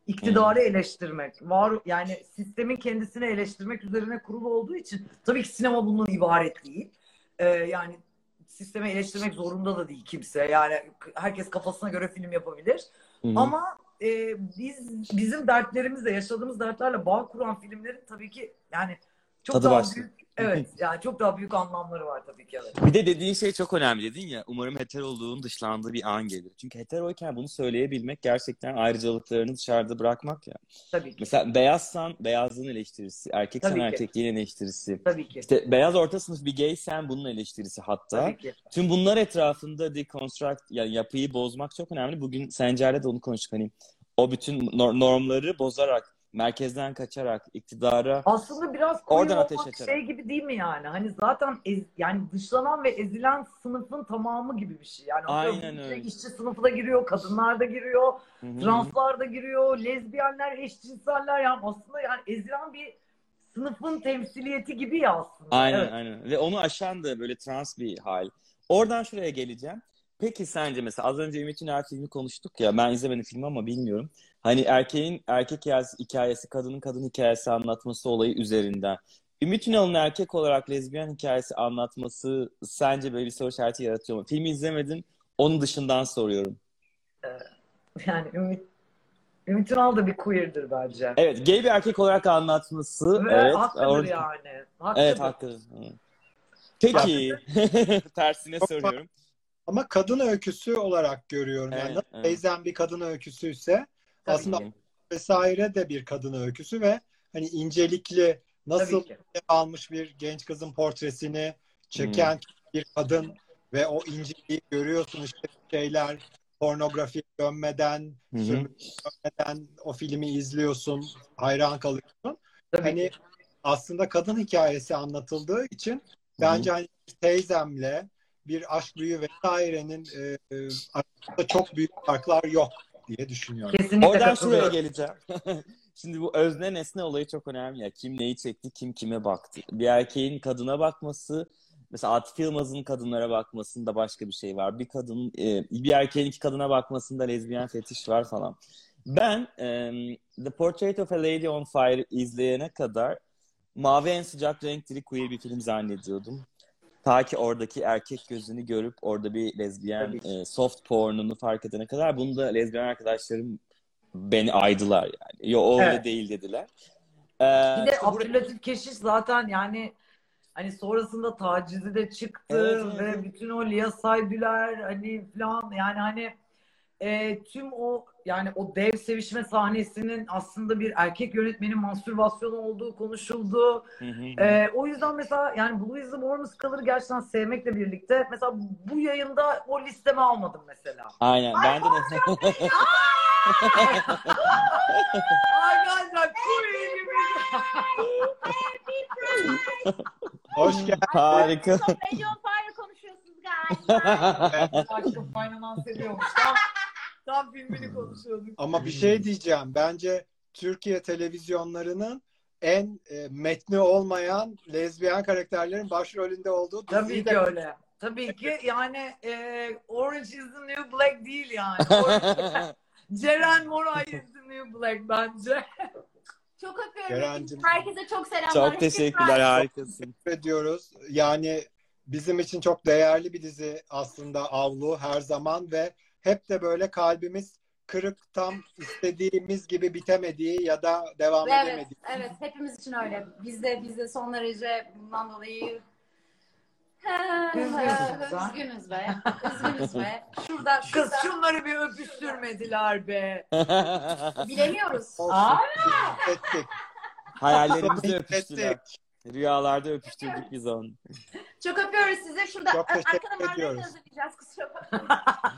iktidarı eleştirmek, var yani sistemin kendisini eleştirmek üzerine kurulu olduğu için tabii ki sinema bundan ibaret değil. Ee, yani sistemi eleştirmek zorunda da değil kimse. Yani herkes kafasına göre film yapabilir. Hı. Ama e, biz bizim dertlerimizle, yaşadığımız dertlerle bağ kuran filmlerin tabii ki yani çok Tadı daha başka. büyük evet yani çok daha büyük anlamları var tabii ki evet. Bir de dediğin şey çok önemli dedin ya. Umarım heteroluğun dışlandığı bir an gelir. Çünkü heteroyken bunu söyleyebilmek gerçekten ayrıcalıklarını dışarıda bırakmak ya. Tabii ki. Mesela beyazsan beyazlığın eleştirisi, erkeksen Tabii ki. erkekliğin eleştirisi. Tabii ki. İşte beyaz orta sınıf bir gaysen bunun eleştirisi hatta. Tabii ki. Tüm bunlar etrafında deconstruct yani yapıyı bozmak çok önemli. Bugün Sencer'le de onu konuştuk. Hani o bütün nor- normları bozarak, merkezden kaçarak, iktidara Aslında biraz queer Oradan ateş açarak. şey gibi değil mi yani? Hani zaten ez- yani dışlanan ve ezilen sınıfın tamamı gibi bir şey. Yani Aynen işte öyle. işçi sınıfı da giriyor, kadınlar da giriyor, translar da giriyor, lezbiyenler, eşcinseller yani aslında yani ezilen bir sınıfın temsiliyeti gibi ya aslında. Aynen Evet. aynen. Ve onu aşan da böyle trans bir hal. Oradan şuraya geleceğim. Peki sence mesela az önce Ümit Üner filmi konuştuk ya ben izlemedim filmi ama bilmiyorum. Hani erkeğin erkek hikayesi, hikayesi kadının kadın hikayesi anlatması olayı üzerinden. Ümit Ünal'ın erkek olarak lezbiyen hikayesi anlatması sence böyle bir soru işareti yaratıyor mu? Filmi izlemedim. Onun dışından soruyorum. Yani Ümit, Ümit Ünal da bir queer'dir bence. Evet, gay bir erkek olarak anlatması. Ve evet. haklıdır or- yani. Haklıdır. Evet, haklı. Hı. Peki, tersine Çok soruyorum. Ama kadın öyküsü olarak görüyorum. Yani Evet, nasıl evet. teyzem bir kadın öyküsüyse Tabii aslında ki. vesaire de bir kadın öyküsü ve hani incelikli nasıl almış bir genç kızın portresini çeken bir kadın ve o inceliği görüyorsun işte şeyler pornografi sömürü gömmeden o filmi izliyorsun, hayran kalıyorsun. Tabii Hani ki. aslında kadın hikayesi anlatıldığı için bence hani teyzemle bir aşk büyü vesairenin e, e, arasında çok büyük farklar yok diye düşünüyorum. Kesinlikle Oradan şuraya geleceğim. Şimdi bu özne nesne olayı çok önemli ya. Kim neyi çekti, kim kime baktı. Bir erkeğin kadına bakması, mesela Atıf Yılmaz'ın kadınlara bakmasında başka bir şey var. Bir kadın, e, bir erkeğin iki kadına bakmasında lezbiyen fetiş var falan. Ben The Portrait of a Lady on Fire izleyene kadar Mavi En Sıcak Renkleri queer bir film zannediyordum. Ta ki oradaki erkek gözünü görüp orada bir lezbiyen e, soft pornunu fark edene kadar bunu da lezbiyen arkadaşlarım beni aydılar yani. Yo o öyle Evet. değil dediler. Bir Ee, de işte buraya- Abdülatif Keşiş zaten yani hani sonrasında tacizi de çıktı Evet, evet, ve evet. bütün o Lia Saydüler hani falan yani hani e, tüm o yani o dev sevişme sahnesinin aslında bir erkek yönetmenin mastürbasyonu olduğu konuşuldu. Hı hı. E, o yüzden mesela yani Blue is the Warmest Color'ı gerçekten sevmekle birlikte mesela bu yayında o listeme almadım mesela. Aynen ben de Arkadaşlar Kore'yi Hoş geldin. Harika. Radio on Fire konuşuyorsunuz galiba. Aşkım kaynanan seviyormuş. Tam filmini konuşuyorduk. Ama bir şey diyeceğim. Bence Türkiye televizyonlarının en e, metni olmayan lezbiyen karakterlerin başrolünde olduğu Tabii ki de öyle. Tabii ki yani e, Orange is the New Black değil yani. Orange- Ceren Moray is the New Black bence. Çok öpüyorum. Herkese çok selamlar. Çok teşekkürler. Harikasın. ediyoruz. Yani bizim için çok değerli bir dizi aslında Avlu her zaman ve hep de böyle kalbimiz kırık tam istediğimiz gibi bitemediği ya da devam Evet, edemediği. evet. Hepimiz için öyle. Biz de, biz de son derece bundan dolayı? Üzgünüz be. Üzgünüz be. Şurada, Kız şurada şunları bir öpüştürmediler be. bilemiyoruz. Olsun. Aa! Ettik. Hayallerimizde öpüştüler. Rüyalarda öpüştürdük biz onu. Çok öpüyoruz size. Şurada Çok teşekkür arkada margaret ediyoruz. hazırlayacağız. Kusura bakmayın.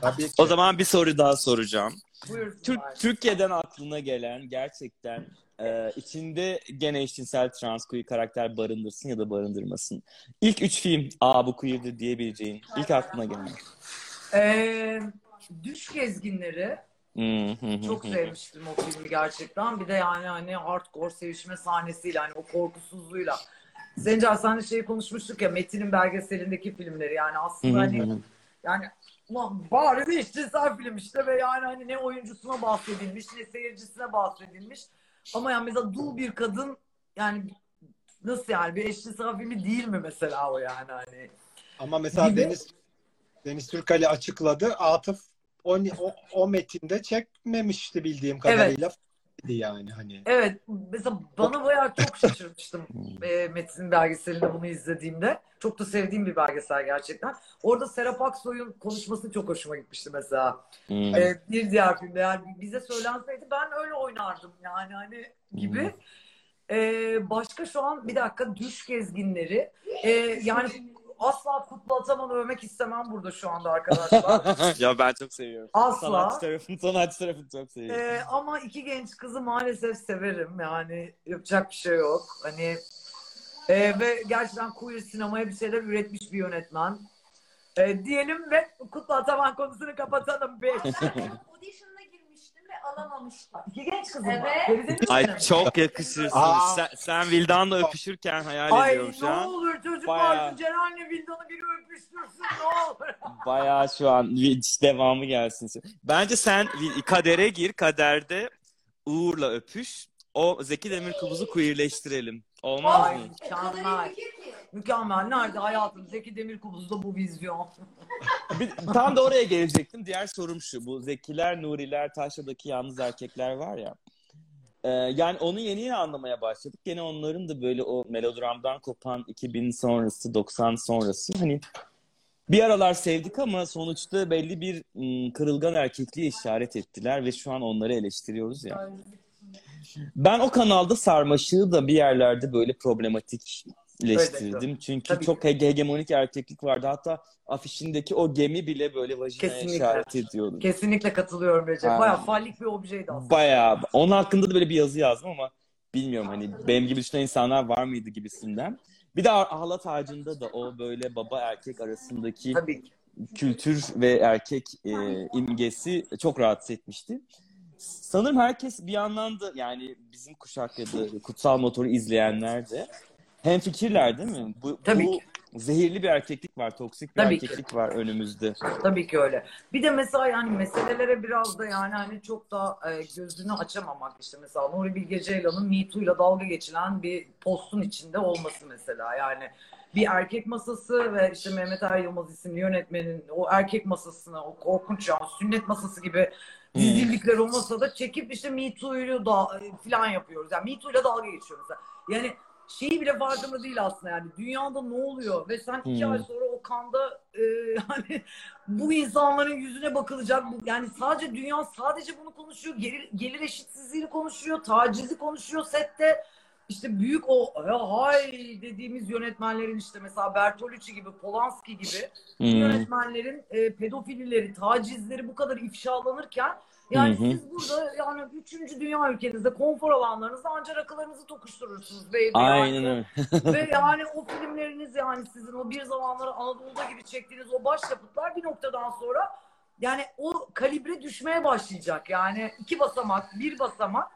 Tabii ki. O zaman bir soru daha soracağım. Buyursunlar. Türk, Türkiye'den aklına gelen gerçekten e, içinde gene eşcinsel trans queer karakter barındırsın ya da barındırmasın. İlk üç film aa bu queer'dir diyebileceğin ilk aklına gelen. Ee, Düş Gezginleri çok hı. sevmiştim o filmi gerçekten. Bir de yani hani hardcore sevişme sahnesiyle hani o korkusuzluğuyla. Sencer sen de şeyi konuşmuştuk ya Metin'in belgeselindeki filmleri yani aslında hani yani ulan bari de eşcinsel film işte ve yani hani ne oyuncusuna bahsedilmiş ne seyircisine bahsedilmiş. Ama yani mesela dul bir kadın yani nasıl yani bir eşcinsel filmi değil mi mesela o yani hani. Ama mesela. Deniz Deniz Türkali açıkladı. Atıf o, o, o metinde çekmemişti bildiğim kadarıyla. Yani hani. Evet mesela bana bayağı çok şaşırmıştım e, Metin'in belgeselinde bunu izlediğimde. Çok da sevdiğim bir belgesel gerçekten. Orada Serap Aksoy'un konuşması çok hoşuma gitmişti mesela. Hı. E, bir diğer filmde yani bize söylenseydi ben öyle oynardım yani hani gibi. E, başka şu an bir dakika Düş Gezginleri. E, yani asla Kutlu Ataman'ı övmek istemem burada şu anda arkadaşlar. ya ben çok seviyorum. Asla. Sanatçı tarafını, sanatçı tarafını çok seviyorum. Ee, ama iki genç kızı maalesef severim. Yani yapacak bir şey yok. Hani e, ve gerçekten queer sinemaya bir şeyler üretmiş bir yönetmen. E, diyelim ve Kutlu Ataman konusunu kapatalım. Alamamıştım. iki genç kızım Evet. var. Gerizekalı Ay çok yakışırsınız. Aa. Sen, sen Vildan'la öpüşürken hayal Ay ediyorum şu ne an. olur çocuklar Bayağı. şu Ceren'le Vildan'ı biri öpüştürsün ne olur. Bayağı şu an hiç devamı gelsin. Bence sen kadere gir. Kaderde Uğur'la öpüş. O Zeki Demirkubuz'u queerleştirelim. Olmaz Ay mı? mükemmel. Mükemmel. Nerede hayatım? Zeki Demirkubuz'da bu vizyon. Bir- tam da oraya gelecektim. Diğer sorum şu. Bu Zekiler, Nuriler, Taşra'daki yalnız erkekler var ya. Ee, yani onu yeni yeni anlamaya başladık. Gene onların da böyle o melodramdan kopan 2000 sonrası, 90 sonrası. Hani bir aralar sevdik ama sonuçta belli bir ım, kırılgan erkekliğe işaret ettiler ve şu an onları eleştiriyoruz ya. Ben o kanalda sarmaşığı da bir yerlerde böyle problematikleştirdim. Çünkü Tabii. çok hege- hegemonik erkeklik vardı. Hatta afişindeki o gemi bile böyle vajinaya Kesinlikle. işaret ediyordu. Kesinlikle katılıyorum Recep. Aynen. Bayağı fallik bir objeydi aslında. Bayağı. Onun hakkında da böyle bir yazı yazdım ama bilmiyorum hani benim gibi düşünen insanlar var mıydı gibisinden. Bir de Ah- Ahlat Ağacı'nda da o böyle baba erkek arasındaki Tabii kültür ve erkek e, imgesi çok rahatsız etmişti. Sanırım herkes bir yandan da yani bizim kuşak ya da kutsal motoru izleyenler de hem fikirler değil mi? Bu, Tabii bu ki. zehirli bir erkeklik var, toksik bir Tabii ki. erkeklik var önümüzde. Tabii ki öyle. Bir de mesela yani meselelere biraz da yani hani çok da e, gözünü açamamak işte mesela Nuri Bilge Ceylan'ın Me Too'yla dalga geçilen bir postun içinde olması mesela yani bir erkek masası ve işte Mehmet Er Yılmaz isimli yönetmenin o erkek masasını o korkunç yani sünnet masası gibi dizildikleri o masada çekip işte Me Too'yu da falan yapıyoruz. Yani Me Too'yla dalga geçiyoruz. Yani şeyi bile farkında değil aslında yani. Dünyada ne oluyor? Ve sen iki Hmm. ay sonra o kanda e, yani bu insanların yüzüne bakılacak bu- yani sadece dünya sadece bunu konuşuyor. Gelir, gelir eşitsizliğini konuşuyor tacizi konuşuyor sette. İşte büyük o ya hay dediğimiz yönetmenlerin işte mesela Bertolucci gibi, Polanski gibi. Hı. yönetmenlerin e, pedofilileri, tacizleri bu kadar ifşalanırken yani Hı hı. siz burada yani üçüncü dünya ülkenizde konfor alanlarınızda ancak rakılarınızı tokuşturursunuz baby. Aynen Yani. öyle. Ve yani o filmleriniz yani sizin o bir zamanları Anadolu'da gibi çektiğiniz o başyapıtlar bir noktadan sonra yani o kalibre düşmeye başlayacak. Yani iki basamak, bir basamak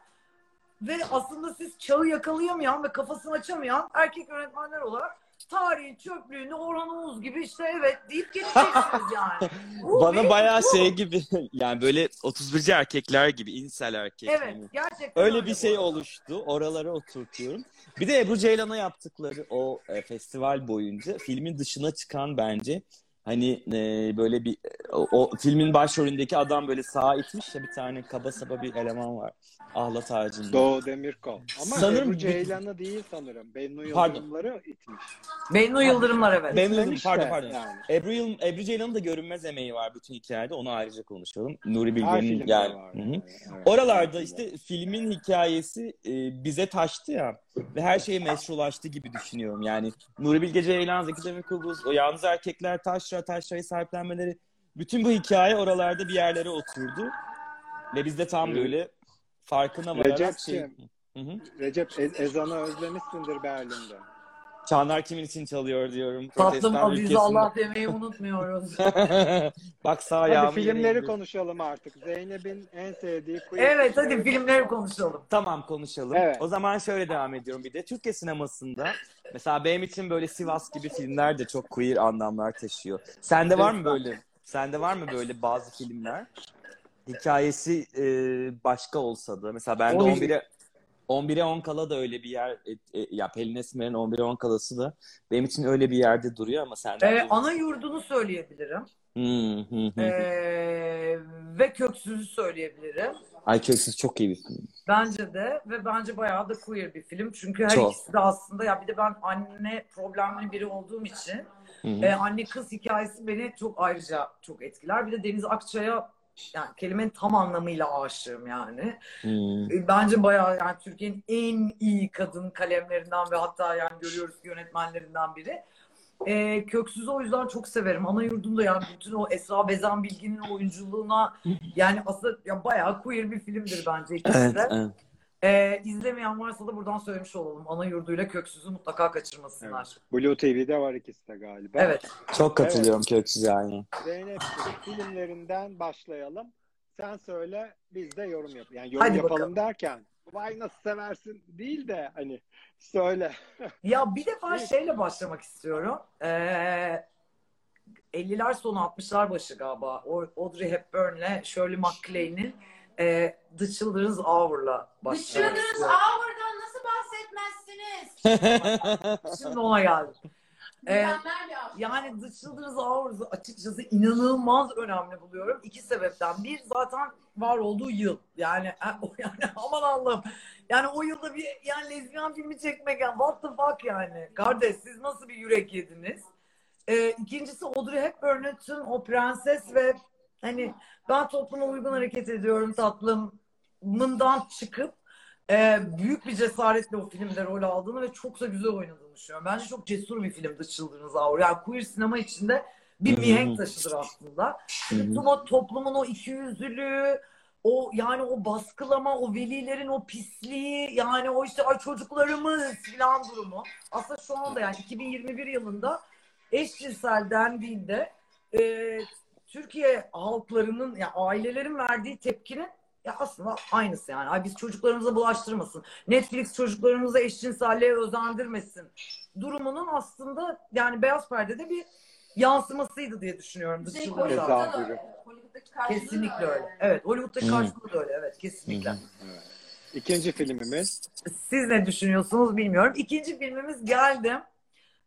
ve aslında siz çağı yakalayamayan ve kafasını açamayan erkek yönetmenler olarak tarihin çöplüğünde Orhan Oğuz gibi işte evet deyip geçeceksiniz yani. Bu Bana benim- bayağı bu. şey gibi yani böyle 31'ci erkekler gibi insel erkek. Evet hani. gerçekten Öyle bir bu şey arada. oluştu. Oralara oturtuyorum. Bir de Ebru Ceylan'a yaptıkları o e, festival boyunca filmin dışına çıkan bence hani e, böyle bir o, o filmin başrolündeki adam böyle sağa itmiş ya bir tane kaba saba bir eleman var. Ahlat ağacında. Doğu Demirkol. Ama Sanırım Ebru Ceylan'ı değil sanırım. Bennu. Yıldırımları itmiş. Bennu Yıldırımlar evet. Benim İtmemiş pardon pardon. Yani. Ebru, Yıl- Ebru Ceylan'ın da görünmez emeği var bütün hikayede. Onu ayrıca konuşalım. Nuri Bilge'nin yani. Hı hı. evet. Oralarda işte filmin hikayesi e, bize taştı ya ve her şey meşrulaştı gibi düşünüyorum. Yani Nuri Bilge Ceylan, Zeki Demirkubuz, o yalnız erkekler, taşra, taşrayı sahiplenmeleri bütün bu hikaye oralarda bir yerlere oturdu. Ve biz de tam böyle farkına vararak şey... Recep'ciğim. Hı hı. Recep Ez- ezanı özlemişsindir Berlin'de. Çanlar kimin için çalıyor diyorum. Tatlım. Allah demeyi unutmuyoruz. Bak sağ Hadi filmleri yere indir. konuşalım artık. Zeynep'in en sevdiği queer evet hadi filmleri filmleri konuşalım. Tamam konuşalım. Evet. O zaman şöyle devam ediyorum bir de. Türkiye sinemasında mesela benim için böyle Sivas gibi filmler de çok queer anlamlar taşıyor. Sende var mı böyle? Sende var mı böyle bazı filmler? Hikayesi e, başka olsa da. Mesela ben de Oy. 11'e 11'e 10 kala da öyle bir yer e, e, ya Pelin Esmer'in 11'e 10 kalası da benim için öyle bir yerde duruyor ama senden Ee, ana yurdunu söyleyebilirim. Ee, ve Köksüz'ü söyleyebilirim. Ay Köksüz çok iyi bir film. Bence de ve bence bayağı da queer bir film. Çünkü her Çok. ikisi de aslında ya bir de ben anne problemli biri olduğum için e, anne kız hikayesi beni çok ayrıca çok etkiler. Bir de Deniz Akçay'a yani kelimenin tam anlamıyla aşığım yani. Hı. E, Bence bayağı yani Türkiye'nin en iyi kadın kalemlerinden ve hatta yani görüyoruz yönetmenlerinden biri. E, Köksüz'ü o yüzden çok severim. Ana yurdumda yani bütün o Esra Bezan Bilgin'in oyunculuğuna yani aslında ya bayağı queer bir filmdir bence ikisi Evet, de. evet. E, izlemeyen varsa da buradan söylemiş olalım. Ana yurduyla Köksüz'ü mutlaka kaçırmasınlar. Blue TV'de var ikisi de galiba. Evet. Çok katılıyorum Köksüz yani. Zeynep'ciğim filmlerinden başlayalım. Sen söyle biz de yorum yap. Yani yorum Hadi yapalım bakalım. derken vay nasıl seversin değil de hani söyle. Ya bir defa Evet. şeyle başlamak istiyorum. Ee, 50'ler sonu 60'lar başı galiba. Audrey Hepburn'le Shirley MacLaine'in e, The Children's Hour'la The başlamak Children's. Hour'dan nasıl bahsetmezsiniz? Şimdi ona geldim. Ee, yani The Children's Hour'ı açıkçası inanılmaz önemli buluyorum. İki sebepten. Bir zaten var olduğu yıl. Yani, e, yani aman Allah'ım. Yani o yılda bir yani lezbiyen filmi çekmek yani what the fuck yani. Kardeş siz nasıl bir yürek yediniz? Ee, ikincisi Audrey Hepburn'un tüm o prenses ve hani ben topluma uygun hareket ediyorum tatlımından çıkıp e, büyük bir cesaretle o filmde rol aldığını ve çok da güzel oynadığını düşünüyorum. Bence çok cesur bir filmdi Children's Hour. Yani queer sinema içinde bir mihenk taşıdır aslında. Tüm o toplumun o ikiyüzlülüğü, o yani o baskılama, o velilerin o pisliği, yani o işte ay çocuklarımız falan durumu. Aslında şu anda yani 2021 yılında eşcinsel dendiğinde e, Türkiye halklarının, yani ailelerin verdiği tepkinin ya aslında aynısı yani. Ay biz çocuklarımıza bulaştırmasın. Netflix çocuklarımıza eşcinselliğe özendirmesin. Durumunun aslında yani beyaz perdede bir yansımasıydı diye düşünüyorum. The Şey, Kesinlikle öyle. öyle. Evet. Hollywood'daki Hı. karşılığı da öyle. Evet. Kesinlikle. Evet. İkinci filmimiz Siz ne düşünüyorsunuz bilmiyorum. İkinci filmimiz geldi.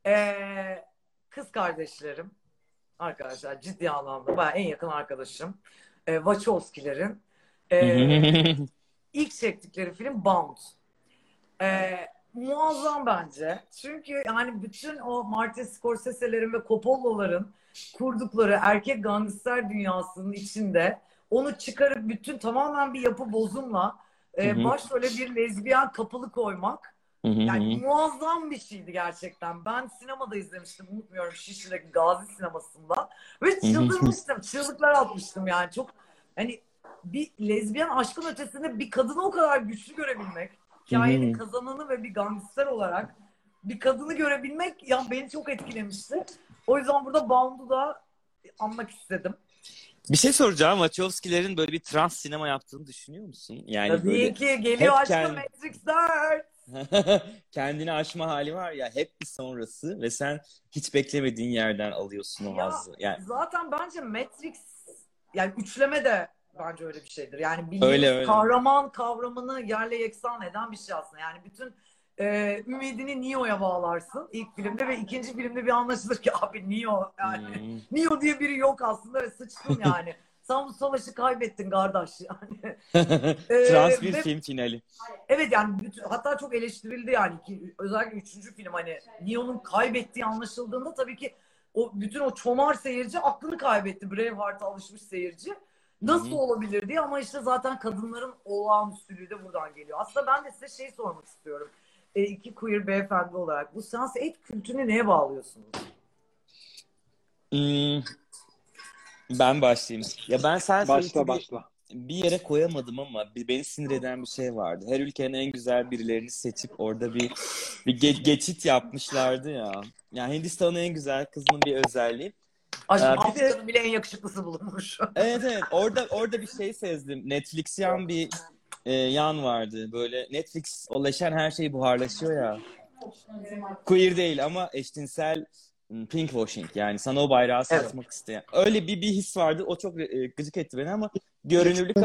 Ee, kız kardeşlerim. Arkadaşlar ciddi anlamda bayağı en yakın arkadaşım. Ee, Wachowski'lerin ee, ilk çektikleri film Bound. Ee, muazzam bence. Çünkü yani bütün o Martin Scorsese'lerin ve Coppola'ların kurdukları erkek gangster dünyasının içinde onu çıkarıp bütün tamamen bir yapı bozumla e, başrole bir lezbiyen kapılı koymak Yani muazzam bir şeydi gerçekten. Ben sinemada izlemiştim unutmuyorum Şişli'deki Gazi sinemasında. Ve çıldırmıştım. çığlıklar atmıştım yani. Çok hani bir lezbiyen aşkın ötesinde bir kadını o kadar güçlü görebilmek. Hikayenin kazananı ve bir gangster olarak bir kadını görebilmek yani beni çok etkilemişti. O yüzden burada Bound'u da anmak istedim. Bir şey soracağım. Wachowski'lerin böyle bir trans sinema yaptığını düşünüyor musun? Yani Tabii böyle ki geliyor aşkım kendi- Matrix 4. kendini aşma hali var ya hep bir sonrası ve sen hiç beklemediğin yerden alıyorsun o Ya, hazzı. Yani Zaten bence Matrix yani üçleme de bence öyle bir şeydir. Yani bildiğimiz Öyle, öyle. kahraman kavramını yerle yeksan eden bir şey aslında. Yani bütün e, ümidini Neo'ya bağlarsın ilk filmde ve ikinci filmde bir anlaşılır ki abi Neo yani hmm. Neo diye biri yok aslında ve sıçtın yani. Sen bu savaşı kaybettin kardeş yani. Ee, trans bir ve- film finali. Evet yani bütün, hatta çok eleştirildi yani ki özellikle üçüncü film hani Neo'nun kaybettiği anlaşıldığında tabii ki o bütün o çomar seyirci aklını kaybetti. Braveheart'a alışmış seyirci. Nasıl Hı hı. olabilir diye ama işte zaten kadınların olağanüstülüğü de buradan geliyor. Aslında ben de size şey sormak istiyorum. E, iki queer beyefendi olarak bu Sense8 kültünü neye bağlıyorsunuz? Hmm. Ben başlayayım. Ya ben sen Başla başla. bir yere koyamadım ama bir, beni sinir eden bir şey vardı. Her ülkenin en güzel birilerini seçip orada bir bir ge- geçit yapmışlardı ya. Yani Hindistan'ın en güzel kızının bir özelliği. Aşkım Ee, bir de- Afrika'nın bile en yakışıklısı bulunmuş. Evet evet orada orada bir şey sezdim. Netflix'yan bir e, yan vardı. Böyle Netflix olaşan her şey buharlaşıyor ya. Queer değil ama eşcinsel pinkwashing yani sana o bayrağı Evet. satmak isteyen. Öyle bir bir his vardı. O çok e, gıcık etti beni ama görünürlük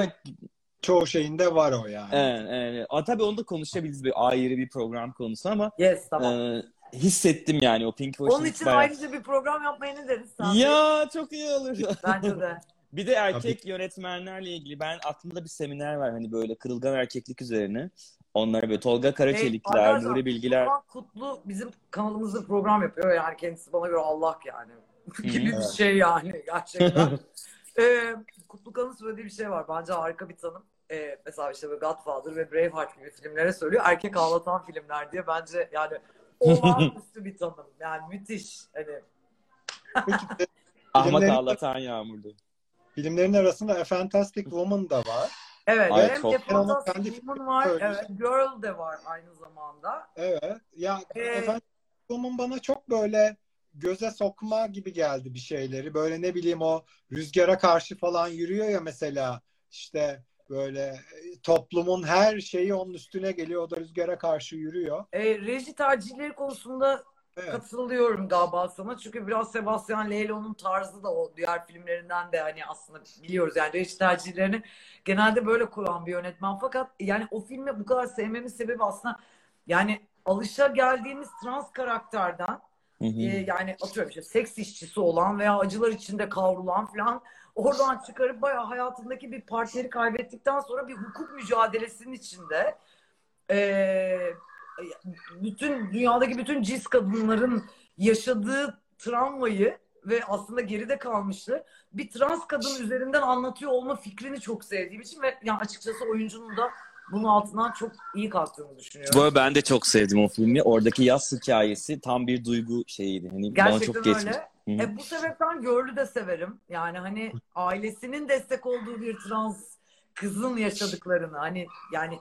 Çoğu şeyinde var o yani. Evet, evet. Aa, tabii onu da konuşabiliriz bir ayrı bir program konusu ama Yes tamam. e, hissettim yani o pinkwashing Onun için bayağı- ayrıca bir program yapmaya ne deriz? De? Ya çok iyi olur. Bence de. Bir de erkek yönetmenlerle ilgili ben aklımda bir seminer var hani böyle kırılgan erkeklik üzerine. Onlara böyle Tolga Karaçelikler, arkadaşlar, Nuri Bilgiler. Orhan Kutlu bizim kanalımızda program yapıyor. Yani kendisi bana göre Allah yani. gibi bir şey yani gerçekten. ee, Kutlu Kan'ın söylediği bir şey var. Bence harika bir tanım. Ee, mesela işte böyle Godfather ve Braveheart gibi filmlere söylüyor. Erkek ağlatan filmler diye bence yani olağanüstü bir tanım. Yani müthiş. Hani Filmlerin- ağlatan Yağmur'du. filmlerin arasında A Fantastic Woman da var. Evet Ay, hem çok- onu Fantastic kendi Woman var. söyleyeyim. Evet, Girl de var aynı zamanda. Evet. Ya Ee, Fantastic Woman bana çok böyle göze sokma gibi geldi bir şeyleri. Böyle ne bileyim o rüzgara karşı falan yürüyor ya mesela işte böyle e, toplumun her şeyi onun üstüne geliyor. O da rüzgara karşı yürüyor. E, reji tercihleri konusunda Evet. katılıyorum galiba sana. Çünkü biraz Sebastian Lelo'nun tarzı da o diğer filmlerinden de hani aslında biliyoruz yani reji tercihlerini genelde böyle kuran bir yönetmen. Fakat yani o filmi bu kadar sevmemin sebebi aslında yani alışa geldiğimiz trans karakterden Hı hı. e, yani atıyorum işte seks işçisi olan veya acılar içinde kavrulan falan oradan çıkarıp bayağı hayatındaki bir partneri kaybettikten sonra bir hukuk mücadelesinin içinde e, bütün dünyadaki bütün cis kadınların yaşadığı travmayı ve aslında geride kalmıştı. Bir trans kadın üzerinden anlatıyor olma fikrini çok sevdiğim için ve yani açıkçası oyuncunun da bunun altından çok iyi kalktığını düşünüyorum. Bu arada ben de çok sevdim o filmi. Oradaki yaz hikayesi tam bir duygu şeyiydi. Hani bana Gerçekten çok geçmiş. öyle. Hı hı. E, bu sebepten Girl'ü de severim. Yani hani ailesinin destek olduğu bir trans kızın yaşadıklarını hani yani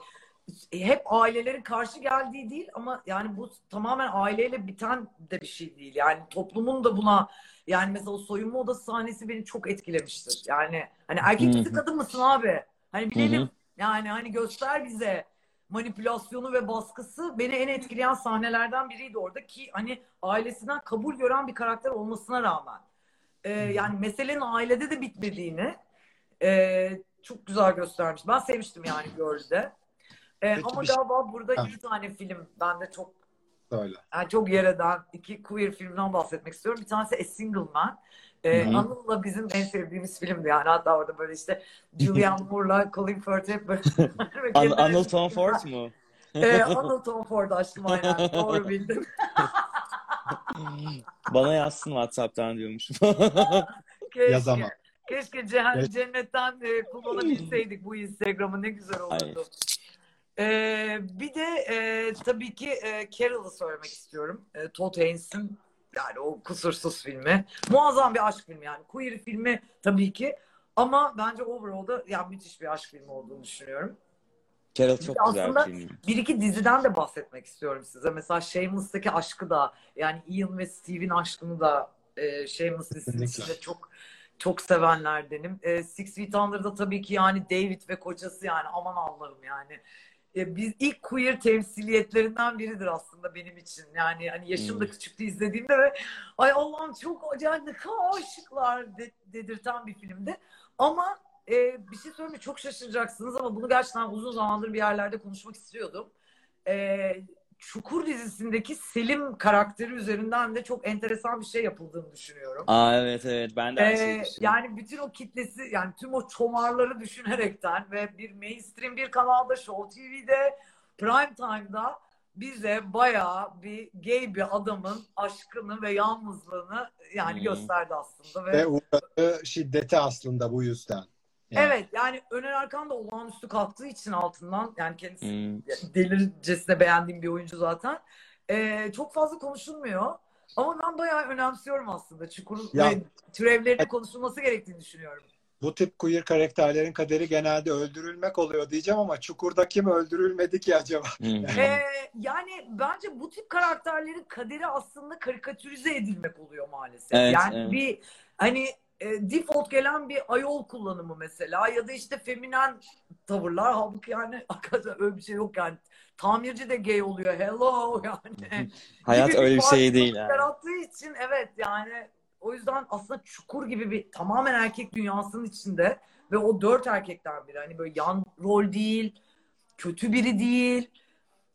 hep ailelerin karşı geldiği değil ama yani bu tamamen aileyle biten de bir şey değil. Yani toplumun da buna yani mesela o soyunma odası sahnesi beni çok etkilemiştir. Yani hani erkek misin kadın mısın abi? Hani bilelim Hı hı. yani hani göster bize manipülasyonu ve baskısı beni en etkileyen sahnelerden biriydi orada ki hani ailesinden kabul gören bir karakter olmasına rağmen Ee, yani meselenin ailede de bitmediğini e, çok güzel göstermiş. Ben sevmiştim yani Girl'de. Peki ama bir şey- galiba burada Ha. iki tane film bende çok Söyle. yani çok yer eden iki queer filmden bahsetmek istiyorum. Bir tanesi A Single Man. Ee, Hı hı. Anıl'la bizim en sevdiğimiz filmdi yani. Hatta orada böyle işte Julianne Moore'la Colin Firth hep böyle. An- Anıl Tom Ford mu? Ee, Anıl Tom Ford aşkım aynen. Doğru bildin. Bana yazsın WhatsApp'tan diyormuş. Keşke. Yazamam. Keşke cehennem, Evet. cennetten e, kullanabilseydik bu Instagram'ı ne güzel olurdu. Ee, bir de e, tabii ki e, Carol'ı söylemek istiyorum. E, Todd Haynes'in yani o kusursuz filmi. Muazzam bir aşk filmi yani. Queer filmi tabii ki. Ama bence overall'da yani müthiş bir aşk filmi olduğunu düşünüyorum. Carol çok güzel Aslında- bir film. Bir iki diziden de bahsetmek istiyorum size. Mesela Shameless'taki aşkı da yani Ian ve Steve'in aşkını da e, Shameless dizisinin içinde çok çok sevenlerdenim. E, Six Feet Under'da tabii ki yani David ve kocası yani aman Allah'ım yani. E, biz ilk queer temsiliyetlerinden biridir aslında benim için. Yani hani yaşım da Hmm. küçüktü izlediğimde ve ay Allah'ım çok acayip ne kadar aşıklar de- dedirten bir filmdi. Ama e, bir şey söyleyeyim? Çok şaşıracaksınız ama bunu gerçekten uzun zamandır bir yerlerde konuşmak istiyordum. E, Çukur dizisindeki Selim karakteri üzerinden de çok enteresan bir şey yapıldığını düşünüyorum. Aa evet evet ben de aynı şeyi Ee, düşünüyorum. yani bütün o kitlesi yani tüm o çomarları düşünerekten ve bir mainstream bir kanalda Show TV'de prime time'da bize bayağı bir gay bir adamın aşkını ve yalnızlığını yani Hmm. gösterdi aslında ve, Ve uğradığı şiddeti aslında bu yüzden. Yani evet yani Öner Arkan da olağanüstü kalktığı için altından yani kendisi Hmm. delircesine beğendiğim bir oyuncu zaten. Ee, çok fazla konuşulmuyor. Ama ben bayağı önemsiyorum aslında. Çukur'un Ya- ve türevlerinin konuşulması gerektiğini düşünüyorum. bu tip queer karakterlerin kaderi genelde öldürülmek oluyor diyeceğim ama Çukur'da kim öldürülmedi ki acaba? Ee, yani bence bu tip karakterlerin kaderi aslında karikatürize edilmek oluyor maalesef. Evet, yani evet. bir hani e, default gelen bir ayol kullanımı mesela ya da işte feminen tavırlar. Halbuki yani arkadaşlar öyle bir şey yok yani. Tamirci de gay oluyor. Hello yani. Hayat gibi öyle bir şey değil yani. Yarattığı için evet yani o yüzden aslında çukur gibi bir tamamen erkek dünyasının içinde ve o dört erkekten biri hani böyle yan rol değil, kötü biri değil.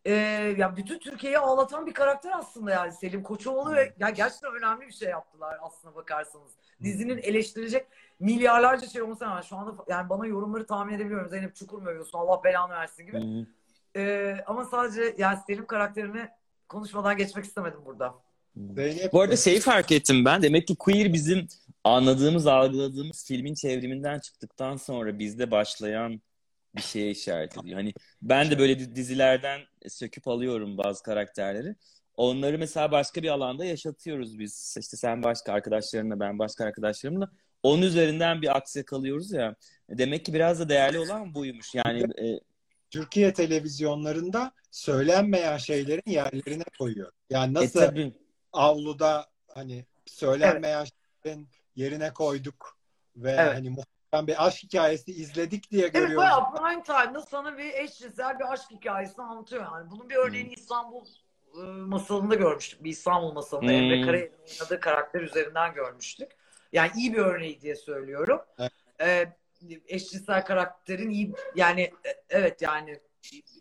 Ee, ya bütün Türkiye'yi ağlatan bir karakter aslında yani Selim Koçovalı ve ya gerçekten önemli bir şey yaptılar aslına bakarsanız. Dizinin eleştirilecek milyarlarca şey olmasına rağmen şu anda yani bana yorumları tahmin edebiliyorum. Zeynep Çukur mu övüyorsun Allah belanı versin gibi. Hı. Ee, ama sadece yani Selim karakterini konuşmadan geçmek istemedim burada. Zeynep Bu arada şeyi fark ettim ben. Demek ki queer bizim anladığımız, algıladığımız filmin çevriminden çıktıktan sonra bizde başlayan bir şeye işaret ediyor. Hani ben de böyle di- dizilerden söküp alıyorum bazı karakterleri. Onları mesela başka bir alanda yaşatıyoruz biz. İşte sen başka arkadaşlarınla, ben başka arkadaşlarımla. Onun üzerinden bir akse kalıyoruz ya. Demek ki biraz da değerli olan buymuş. Yani e, Türkiye televizyonlarında söylenmeyen şeylerin yerlerine koyuyor. Yani e, nasıl tabii. avluda hani söylenmeyen şeylerin yerine koyduk ve Evet. hani muhtemelen bir aşk hikayesi izledik diye Evet görüyoruz. bayağı prime time'da sana bir eşcinsel bir aşk hikayesini anlatıyor yani. Bunun bir örneğini İstanbul e, masalında görmüştük. Bir İstanbul masalında Hmm. Emre Karayel'in oynadığı karakter üzerinden görmüştük. Yani iyi bir örneği diye söylüyorum. Evet. Ee, eşcinsel karakterin iyi yani e, evet yani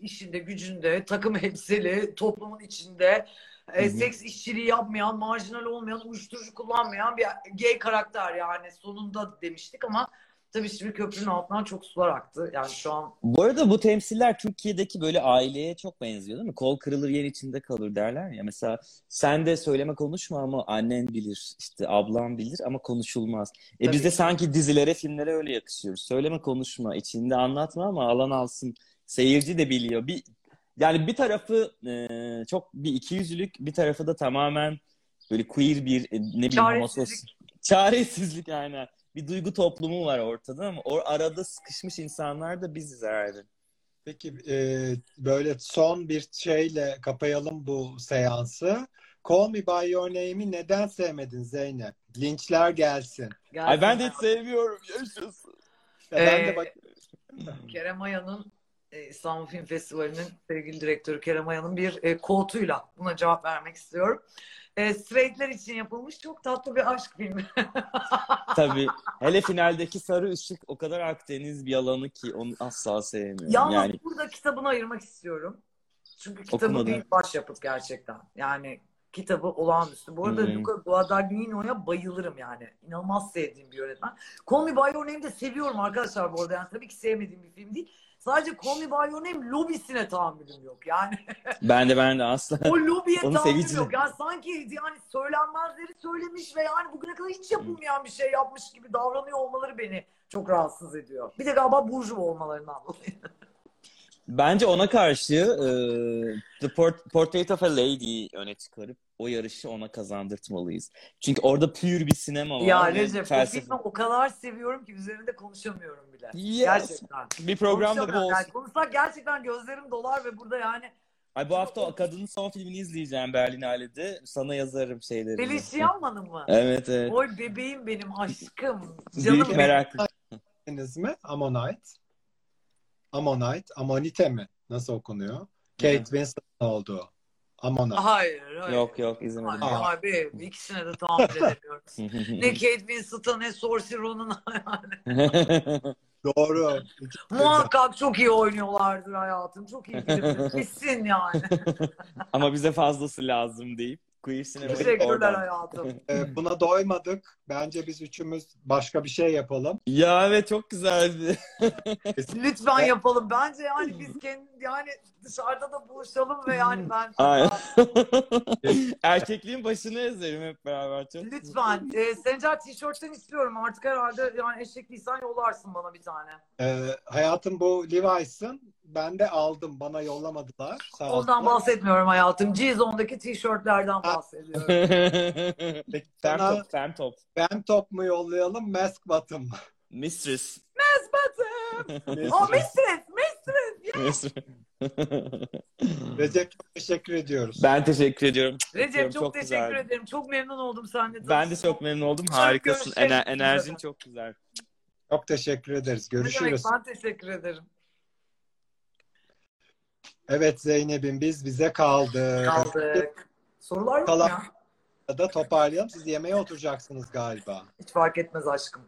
işinde gücünde takım elbiseli toplumun içinde e, seks işçiliği yapmayan marjinal olmayan uyuşturucu kullanmayan bir gay karakter yani sonunda demiştik ama tabii şimdi köprünün altından çok sular aktı yani şu an Bu arada bu temsiller Türkiye'deki böyle aileye çok benziyor değil mi? Kol kırılır yer içinde kalır derler ya. Mesela sen de söyleme konuşma ama annen bilir, işte ablam bilir ama konuşulmaz. E Tabii biz de ki. sanki dizilere, filmlere öyle yakışıyoruz. Söyleme konuşma, içinde anlatma ama alan alsın. Seyirci de biliyor. Bir yani bir tarafı e, çok bir ikiyüzlülük, bir tarafı da tamamen böyle queer bir e, ne bileyim homosos. Çaresizlik aynen. Bir duygu toplumu var ortada ama o arada sıkışmış insanlar da biziz herhalde. Peki e, böyle son bir şeyle kapayalım bu seansı. Call Me By Your Name'i neden sevmedin Zeynep? Linçler gelsin. Ay ben de hiç sevmiyorum. Yaşasın. Ya ben Ee, de bak Kerem Aya'nın e, İstanbul Film Festivali'nin sevgili direktörü Kerem Aya'nın bir e, quote'uyla buna cevap vermek istiyorum. E, straightler için yapılmış çok tatlı bir aşk filmi. Tabii. Hele finaldeki sarı ışık o kadar Akdeniz bir alanı ki onu asla sevmiyorum. Yalnız yani burada kitabını ayırmak istiyorum. Çünkü kitabı Okumadım. bir başyapıt gerçekten. Yani kitabı olağanüstü. Bu arada Hmm. Luca Guadagnino'ya bayılırım yani. İnanılmaz sevdiğim bir yönetmen. Call Me By Your Name'i de seviyorum arkadaşlar bu arada. Yani tabii ki sevmediğim bir film değil. Sadece Your Name lobisine tahammülüm yok. Yani ben de ben de asla. o lobiye Onu tahammülüm seveceğim. yok. Yani sanki yani söylenmezleri söylemiş ve yani bugüne kadar hiç yapılmayan bir şey yapmış gibi davranıyor olmaları beni çok rahatsız ediyor. Bir de galiba burjuva olmalarından dolayı. Bence ona karşı e, The Port- Portrait of a Lady öne çıkarıp o yarışı ona kazandırtmalıyız. Çünkü orada pür bir sinema var. Ya Recep o felsefe- filmi o kadar seviyorum ki üzerinde konuşamıyorum bile. Yes. Gerçekten. Bir program da bu olsun. Yani konuşsak gerçekten gözlerim dolar ve burada yani Ay bu hafta o kadının son filmini izleyeceğim Berlinale'de. Sana yazarım şeyleri. Felicia Yanman'ın mı? Evet evet. Oy bebeğim benim aşkım. Büyük Canım benim. merak. Mi? Ammonite. Ammonite. Mi? Nasıl okunuyor? Kate Winslet oldu. Ammonite. Hayır, hayır. Yok yok izlemedim. Hayır, Aa. abi ikisine de tahammül edemiyorum. ne Kate Winslet'a ne Saoirse Ronan'a yani. Doğru. Muhakkak çok iyi oynuyorlardır hayatım. Çok iyi filmdir. Kesin yani. Ama bize fazlası lazım deyip queer sinemayı Teşekkürler oradan. hayatım. Ee, buna doymadık. Bence biz üçümüz başka bir şey yapalım. Ya evet çok güzeldi. Lütfen yapalım. Bence yani biz kendi yani dışarıda da buluşalım ve yani ben Aynen. Erkekliğin başını ezerim hep beraber. Çok lütfen e, Sencer tişörtten istiyorum artık herhalde yani eşekliysen yollarsın bana bir tane. Ee, hayatım bu Levi's'ın. Ben de aldım. Bana yollamadılar. Sağ Ondan olsunlar. bahsetmiyorum hayatım. G-Zone'daki tişörtlerden bahsediyorum. Peki Fem sana top, fem top. Fem top mu yollayalım? Mask bottom mı? Mistress. Esbatım. Oh mistress, mistress. Mistress. Recep çok teşekkür ediyoruz. ben teşekkür ediyorum. Recep çok, Çok teşekkür güzeldi. ederim. Çok memnun oldum seninle. Ben de çok memnun oldum. Çok Harikasın. görüşmek Ener- üzere. enerjin çok güzel. Çok teşekkür ederiz. Ne demek, Görüşürüz. ben teşekkür ederim. Evet Zeynep'im biz bize kaldı. Kaldık. Sorular Kalan- ya? da toparlayalım. Siz yemeğe oturacaksınız galiba. Hiç fark etmez aşkım.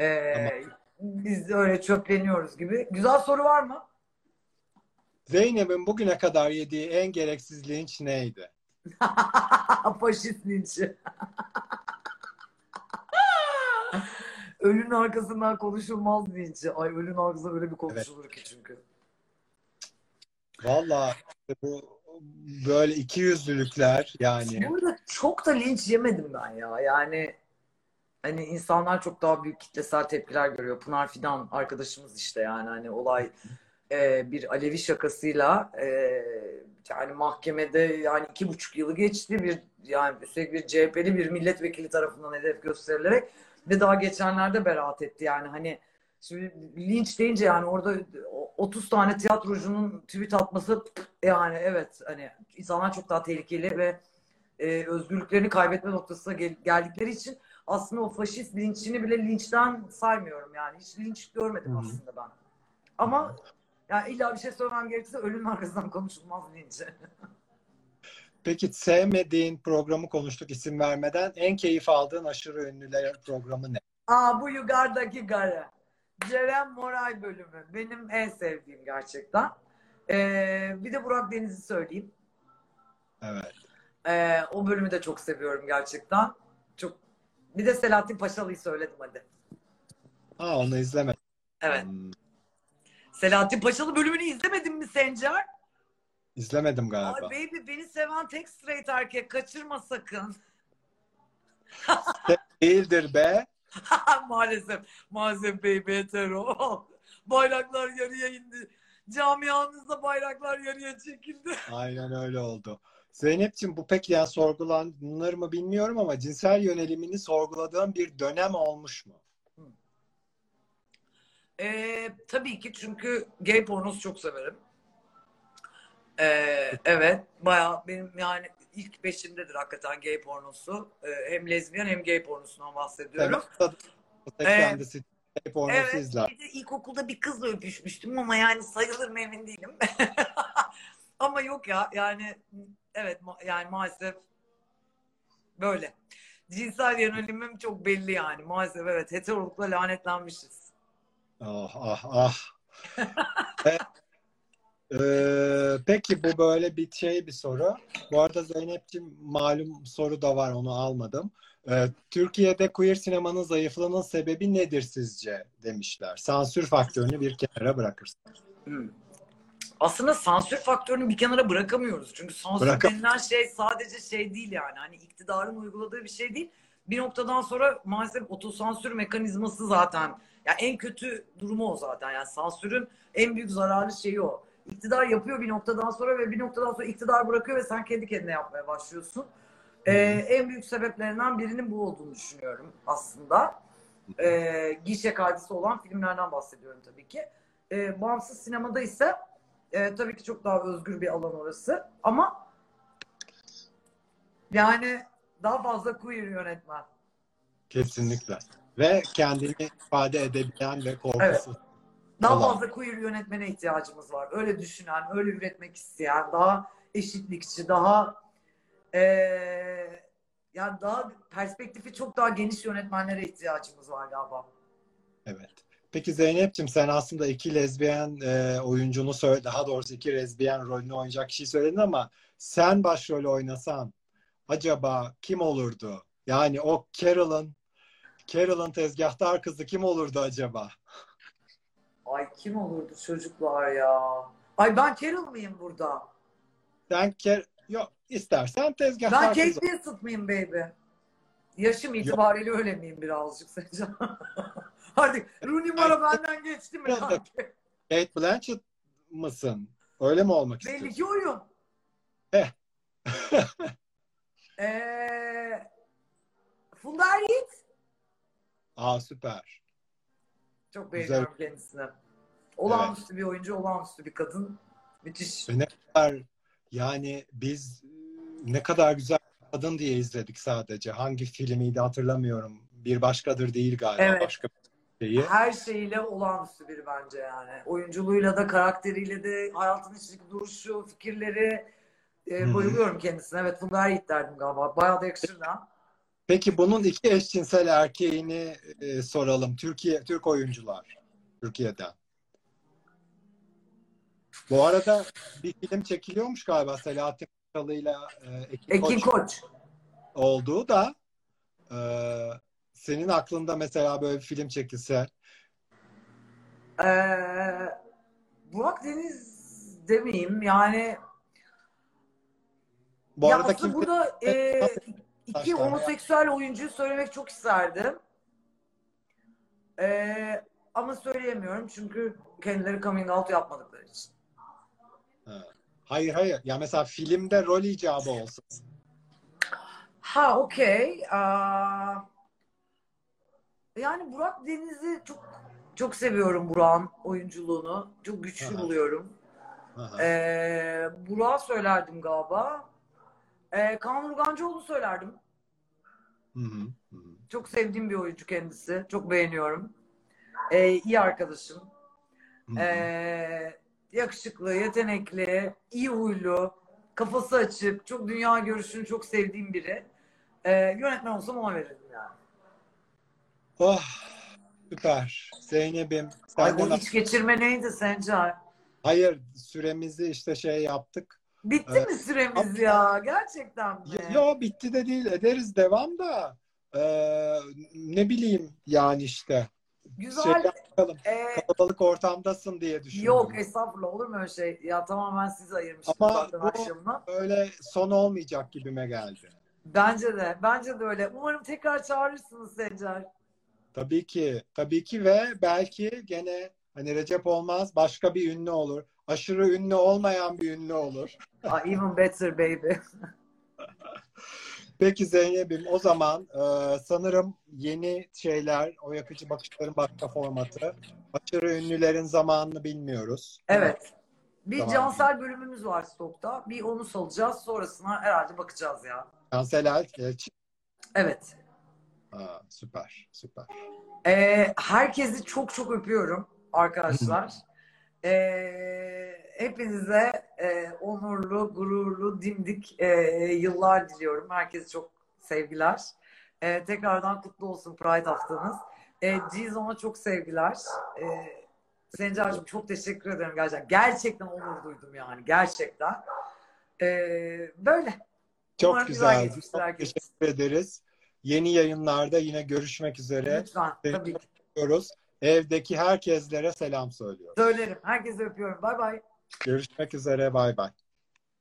Ee, Biz de öyle çöpleniyoruz gibi. Güzel soru var mı? Zeynep'in bugüne kadar yediği en gereksiz linç neydi? Faşist linçi. Ölünün arkasından konuşulmaz linçi. Ay ölünün arkasında öyle bir konuşulur ki çünkü. Vallahi bu böyle iki yüzlülükler yani. Burada çok da linç yemedim ben ya. Yani hani insanlar çok daha büyük kitlesel tepkiler görüyor. Pınar Fidan arkadaşımız işte yani hani olay e, bir Alevi şakasıyla e, yani mahkemede yani iki buçuk yılı geçti bir yani üstelik bir CHP'li bir milletvekili tarafından hedef gösterilerek ve daha geçenlerde beraat etti yani hani şimdi linç deyince yani orada 30 tane tiyatrocunun tweet atması yani evet hani insanlar çok daha tehlikeli ve e, özgürlüklerini kaybetme noktasına gel- geldikleri için aslında o faşist linçini bile linçten saymıyorum yani. Hiç linç görmedim Hı hı. aslında ben. Ama yani illa bir şey söylemem gerekirse ölünün arkasından konuşulmaz linci. Peki sevmediğin programı konuştuk isim vermeden. En keyif aldığın aşırı ünlüler programı ne? Aa bu Yugar'daki Gara. Ceren Moray bölümü. Benim en sevdiğim gerçekten. Ee, bir de Burak Deniz'i söyleyeyim. Evet. Ee, o bölümü de çok seviyorum gerçekten. Çok bir de Selahattin Paşalı'yı söyledim hadi. Ha onu izlemedim. Evet. Hmm, Selahattin Paşalı bölümünü izlemedin mi Sencer? İzlemedim Ay galiba. baby beni seven tek straight erkek kaçırma sakın. Değildir be. maalesef. Maalesef baby hetero. bayraklar yarıya indi. Camianızda bayraklar yarıya çekildi. Aynen öyle oldu. Zeynep'ciğim bu pek yani sorgulanır mı bilmiyorum ama cinsel yönelimini sorguladığın bir dönem olmuş mu? Ee, tabii ki çünkü gay pornosu çok severim. Ee, evet. Bayağı benim yani ilk beşimdedir hakikaten gay pornosu. Ee, hem lezbiyen hem gay pornosundan bahsediyorum. And the City pornosu Evet, izler. bir de ilkokulda bir kızla öpüşmüştüm ama yani sayılır mı emin değilim. ama yok ya yani evet ma- yani maalesef böyle. Cinsel yönelimim çok belli yani maalesef evet heterolukla lanetlenmişiz. Ah ah ah. E, eee, peki bu böyle bir şey bir soru. Bu arada Zeynep'ciğim malum soru da var onu almadım. Eee, Türkiye'de queer sinemanın zayıflığının sebebi nedir sizce demişler. Sansür faktörünü bir kenara bırakırsın. Hmm. Aslında sansür faktörünü bir kenara bırakamıyoruz. Çünkü sansür Bırakam- denilen şey sadece şey değil yani. Hani iktidarın uyguladığı bir şey değil. Bir noktadan sonra maalesef otosansür mekanizması zaten. Yani en kötü durumu o zaten. Yani sansürün en büyük zararlı şeyi o. iktidar yapıyor bir noktadan sonra ve bir noktadan sonra iktidar bırakıyor ve sen kendi kendine yapmaya başlıyorsun. Ee, en büyük sebeplerinden birinin bu olduğunu düşünüyorum aslında. Ee, gişe kaydesi olan filmlerden bahsediyorum tabii ki. Ee, bağımsız sinemada ise e, tabii ki çok daha özgür bir alan orası. Ama yani daha fazla queer yönetmen. Kesinlikle. Ve kendini ifade edebilen ve korkusuz. Daha Tamam. fazla queer yönetmene ihtiyacımız var. Öyle düşünen, öyle üretmek isteyen, daha eşitlikçi, daha eee yani daha perspektifi çok daha geniş yönetmenlere ihtiyacımız var galiba. Evet. Peki Zeynep'ciğim sen aslında iki lezbiyen e, oyuncunu söyle, daha doğrusu iki lezbiyen rolünü oynayacak kişiyi söyledin ama sen başrolü oynasan acaba kim olurdu? Yani o Carol'ın Carol'ın tezgahtar kızı kim olurdu acaba? Ay kim olurdu çocuklar ya? Ay ben Carol mıyım burada? Sen Ker yok istersen tezgahtar Ben. Kate Winslet mıyım baby? Yaşım itibariyle öyle miyim birazcık sence? Hadi Rooney Mara benden geçti mi? Kate Blanchett mısın? Öyle mi olmak Belli istiyorsun? ki oyun. Eh. Eee Funda Yiğit. Aa süper. Çok beğeniyorum kendisini. Olağanüstü bir oyuncu, olağanüstü bir kadın. Müthiş. Ve ne kadar yani biz ne kadar güzel bir kadın diye izledik sadece. Hangi filmiydi hatırlamıyorum. Bir başkadır değil galiba. Evet. Başka bir şeyi. Her şeyiyle olağanüstü biri bence yani. Oyunculuğuyla da, karakteriyle de, hayatın içindeki duruşu, fikirleri. E, bayılıyorum kendisine. Evet Funda Yiğit derdim galiba. Bayağı da yakışır da. Peki bunun iki eşcinsel erkeğini e, soralım. Türkiye Türk oyuncular Türkiye'den. Bu arada bir film çekiliyormuş galiba Selahattin Kalı'yla e, Ekin, Ekin Koç Koç. olduğu da e, senin aklında mesela böyle bir film çekilse Ee, Burak Deniz demeyeyim yani bu ya arada aslında kim burada e, iki homoseksüel oyuncuyu söylemek çok isterdim. E, ama söyleyemiyorum çünkü kendileri coming out yapmadıkları için. Hayır hayır. Ya mesela filmde rol icabı olsun. Ha okey. Aa, Yani Burak Deniz'i çok çok seviyorum Burak'ın oyunculuğunu. Çok güçlü Aha. buluyorum. Aha. Ee, Burak'ı söylerdim galiba. Ee, Kaan Urgancıoğlu söylerdim. Hı hı, hı. Çok sevdiğim bir oyuncu kendisi. Çok beğeniyorum. Ee, iyi arkadaşım. Hı hı. Ee, yakışıklı, yetenekli, iyi huylu, kafası açık, çok dünya görüşünü çok sevdiğim biri. Ee, yönetmen olsam ona verirdim yani. Oh süper. Zeynep'im Ay bu iç geçirme neydi Sencer? hayır süremizi işte şey yaptık. Bitti Evet. mi süremiz ya? Gerçekten mi? Yo, yo, bitti de değil ederiz devam da Ee, ne bileyim yani işte Güzel. şey yapalım. Ee, Kalabalık ortamdasın diye düşündüm. yok estağfurullah olur mu öyle şey? Ya tamamen siz ayırmışsınız Ama bu- akşamına. Öyle son olmayacak gibime geldi. Bence de. Bence de öyle. Umarım tekrar çağırırsınız Sencer. Tabii ki, tabii ki ve belki gene hani Recep olmaz başka bir ünlü olur. Aşırı ünlü olmayan bir ünlü olur. Even better baby. Peki Zeynep'im o zaman e, sanırım yeni şeyler, o yakıcı bakışların başka formatı. Aşırı ünlülerin zamanını bilmiyoruz. Evet. Bir Tamam. Cansel bölümümüz var stokta. Bir onu salacağız. Sonrasına herhalde bakacağız ya. Cansel Elçi. Evet. Ha, süper, süper. Ee, herkesi çok çok öpüyorum arkadaşlar. Ee, hepinize e, onurlu, gururlu, dimdik e, yıllar diliyorum. Herkese çok sevgiler. Ee, tekrardan kutlu olsun Pride haftanız. Ee, Gizon'a çok sevgiler. Ee, Sencer'cim çok teşekkür ederim gerçekten. Gerçekten onur duydum yani. Gerçekten. Ee, böyle. Çok Umarım güzel güzel. Çok herkes. teşekkür ederiz. Yeni yayınlarda yine görüşmek üzere Lütfen. Tabii ki. diyoruz. Evdeki herkeslere selam söylüyoruz. Söylerim. Herkese öpüyorum. Bay bay. Görüşmek üzere. Bay bay.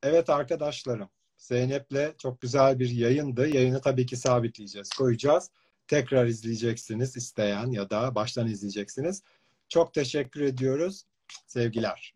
Evet arkadaşlarım. Zeynep'le çok güzel bir yayındı. Yayını tabii ki sabitleyeceğiz, koyacağız. Tekrar izleyeceksiniz isteyen ya da baştan izleyeceksiniz. Çok teşekkür ediyoruz. Sevgiler.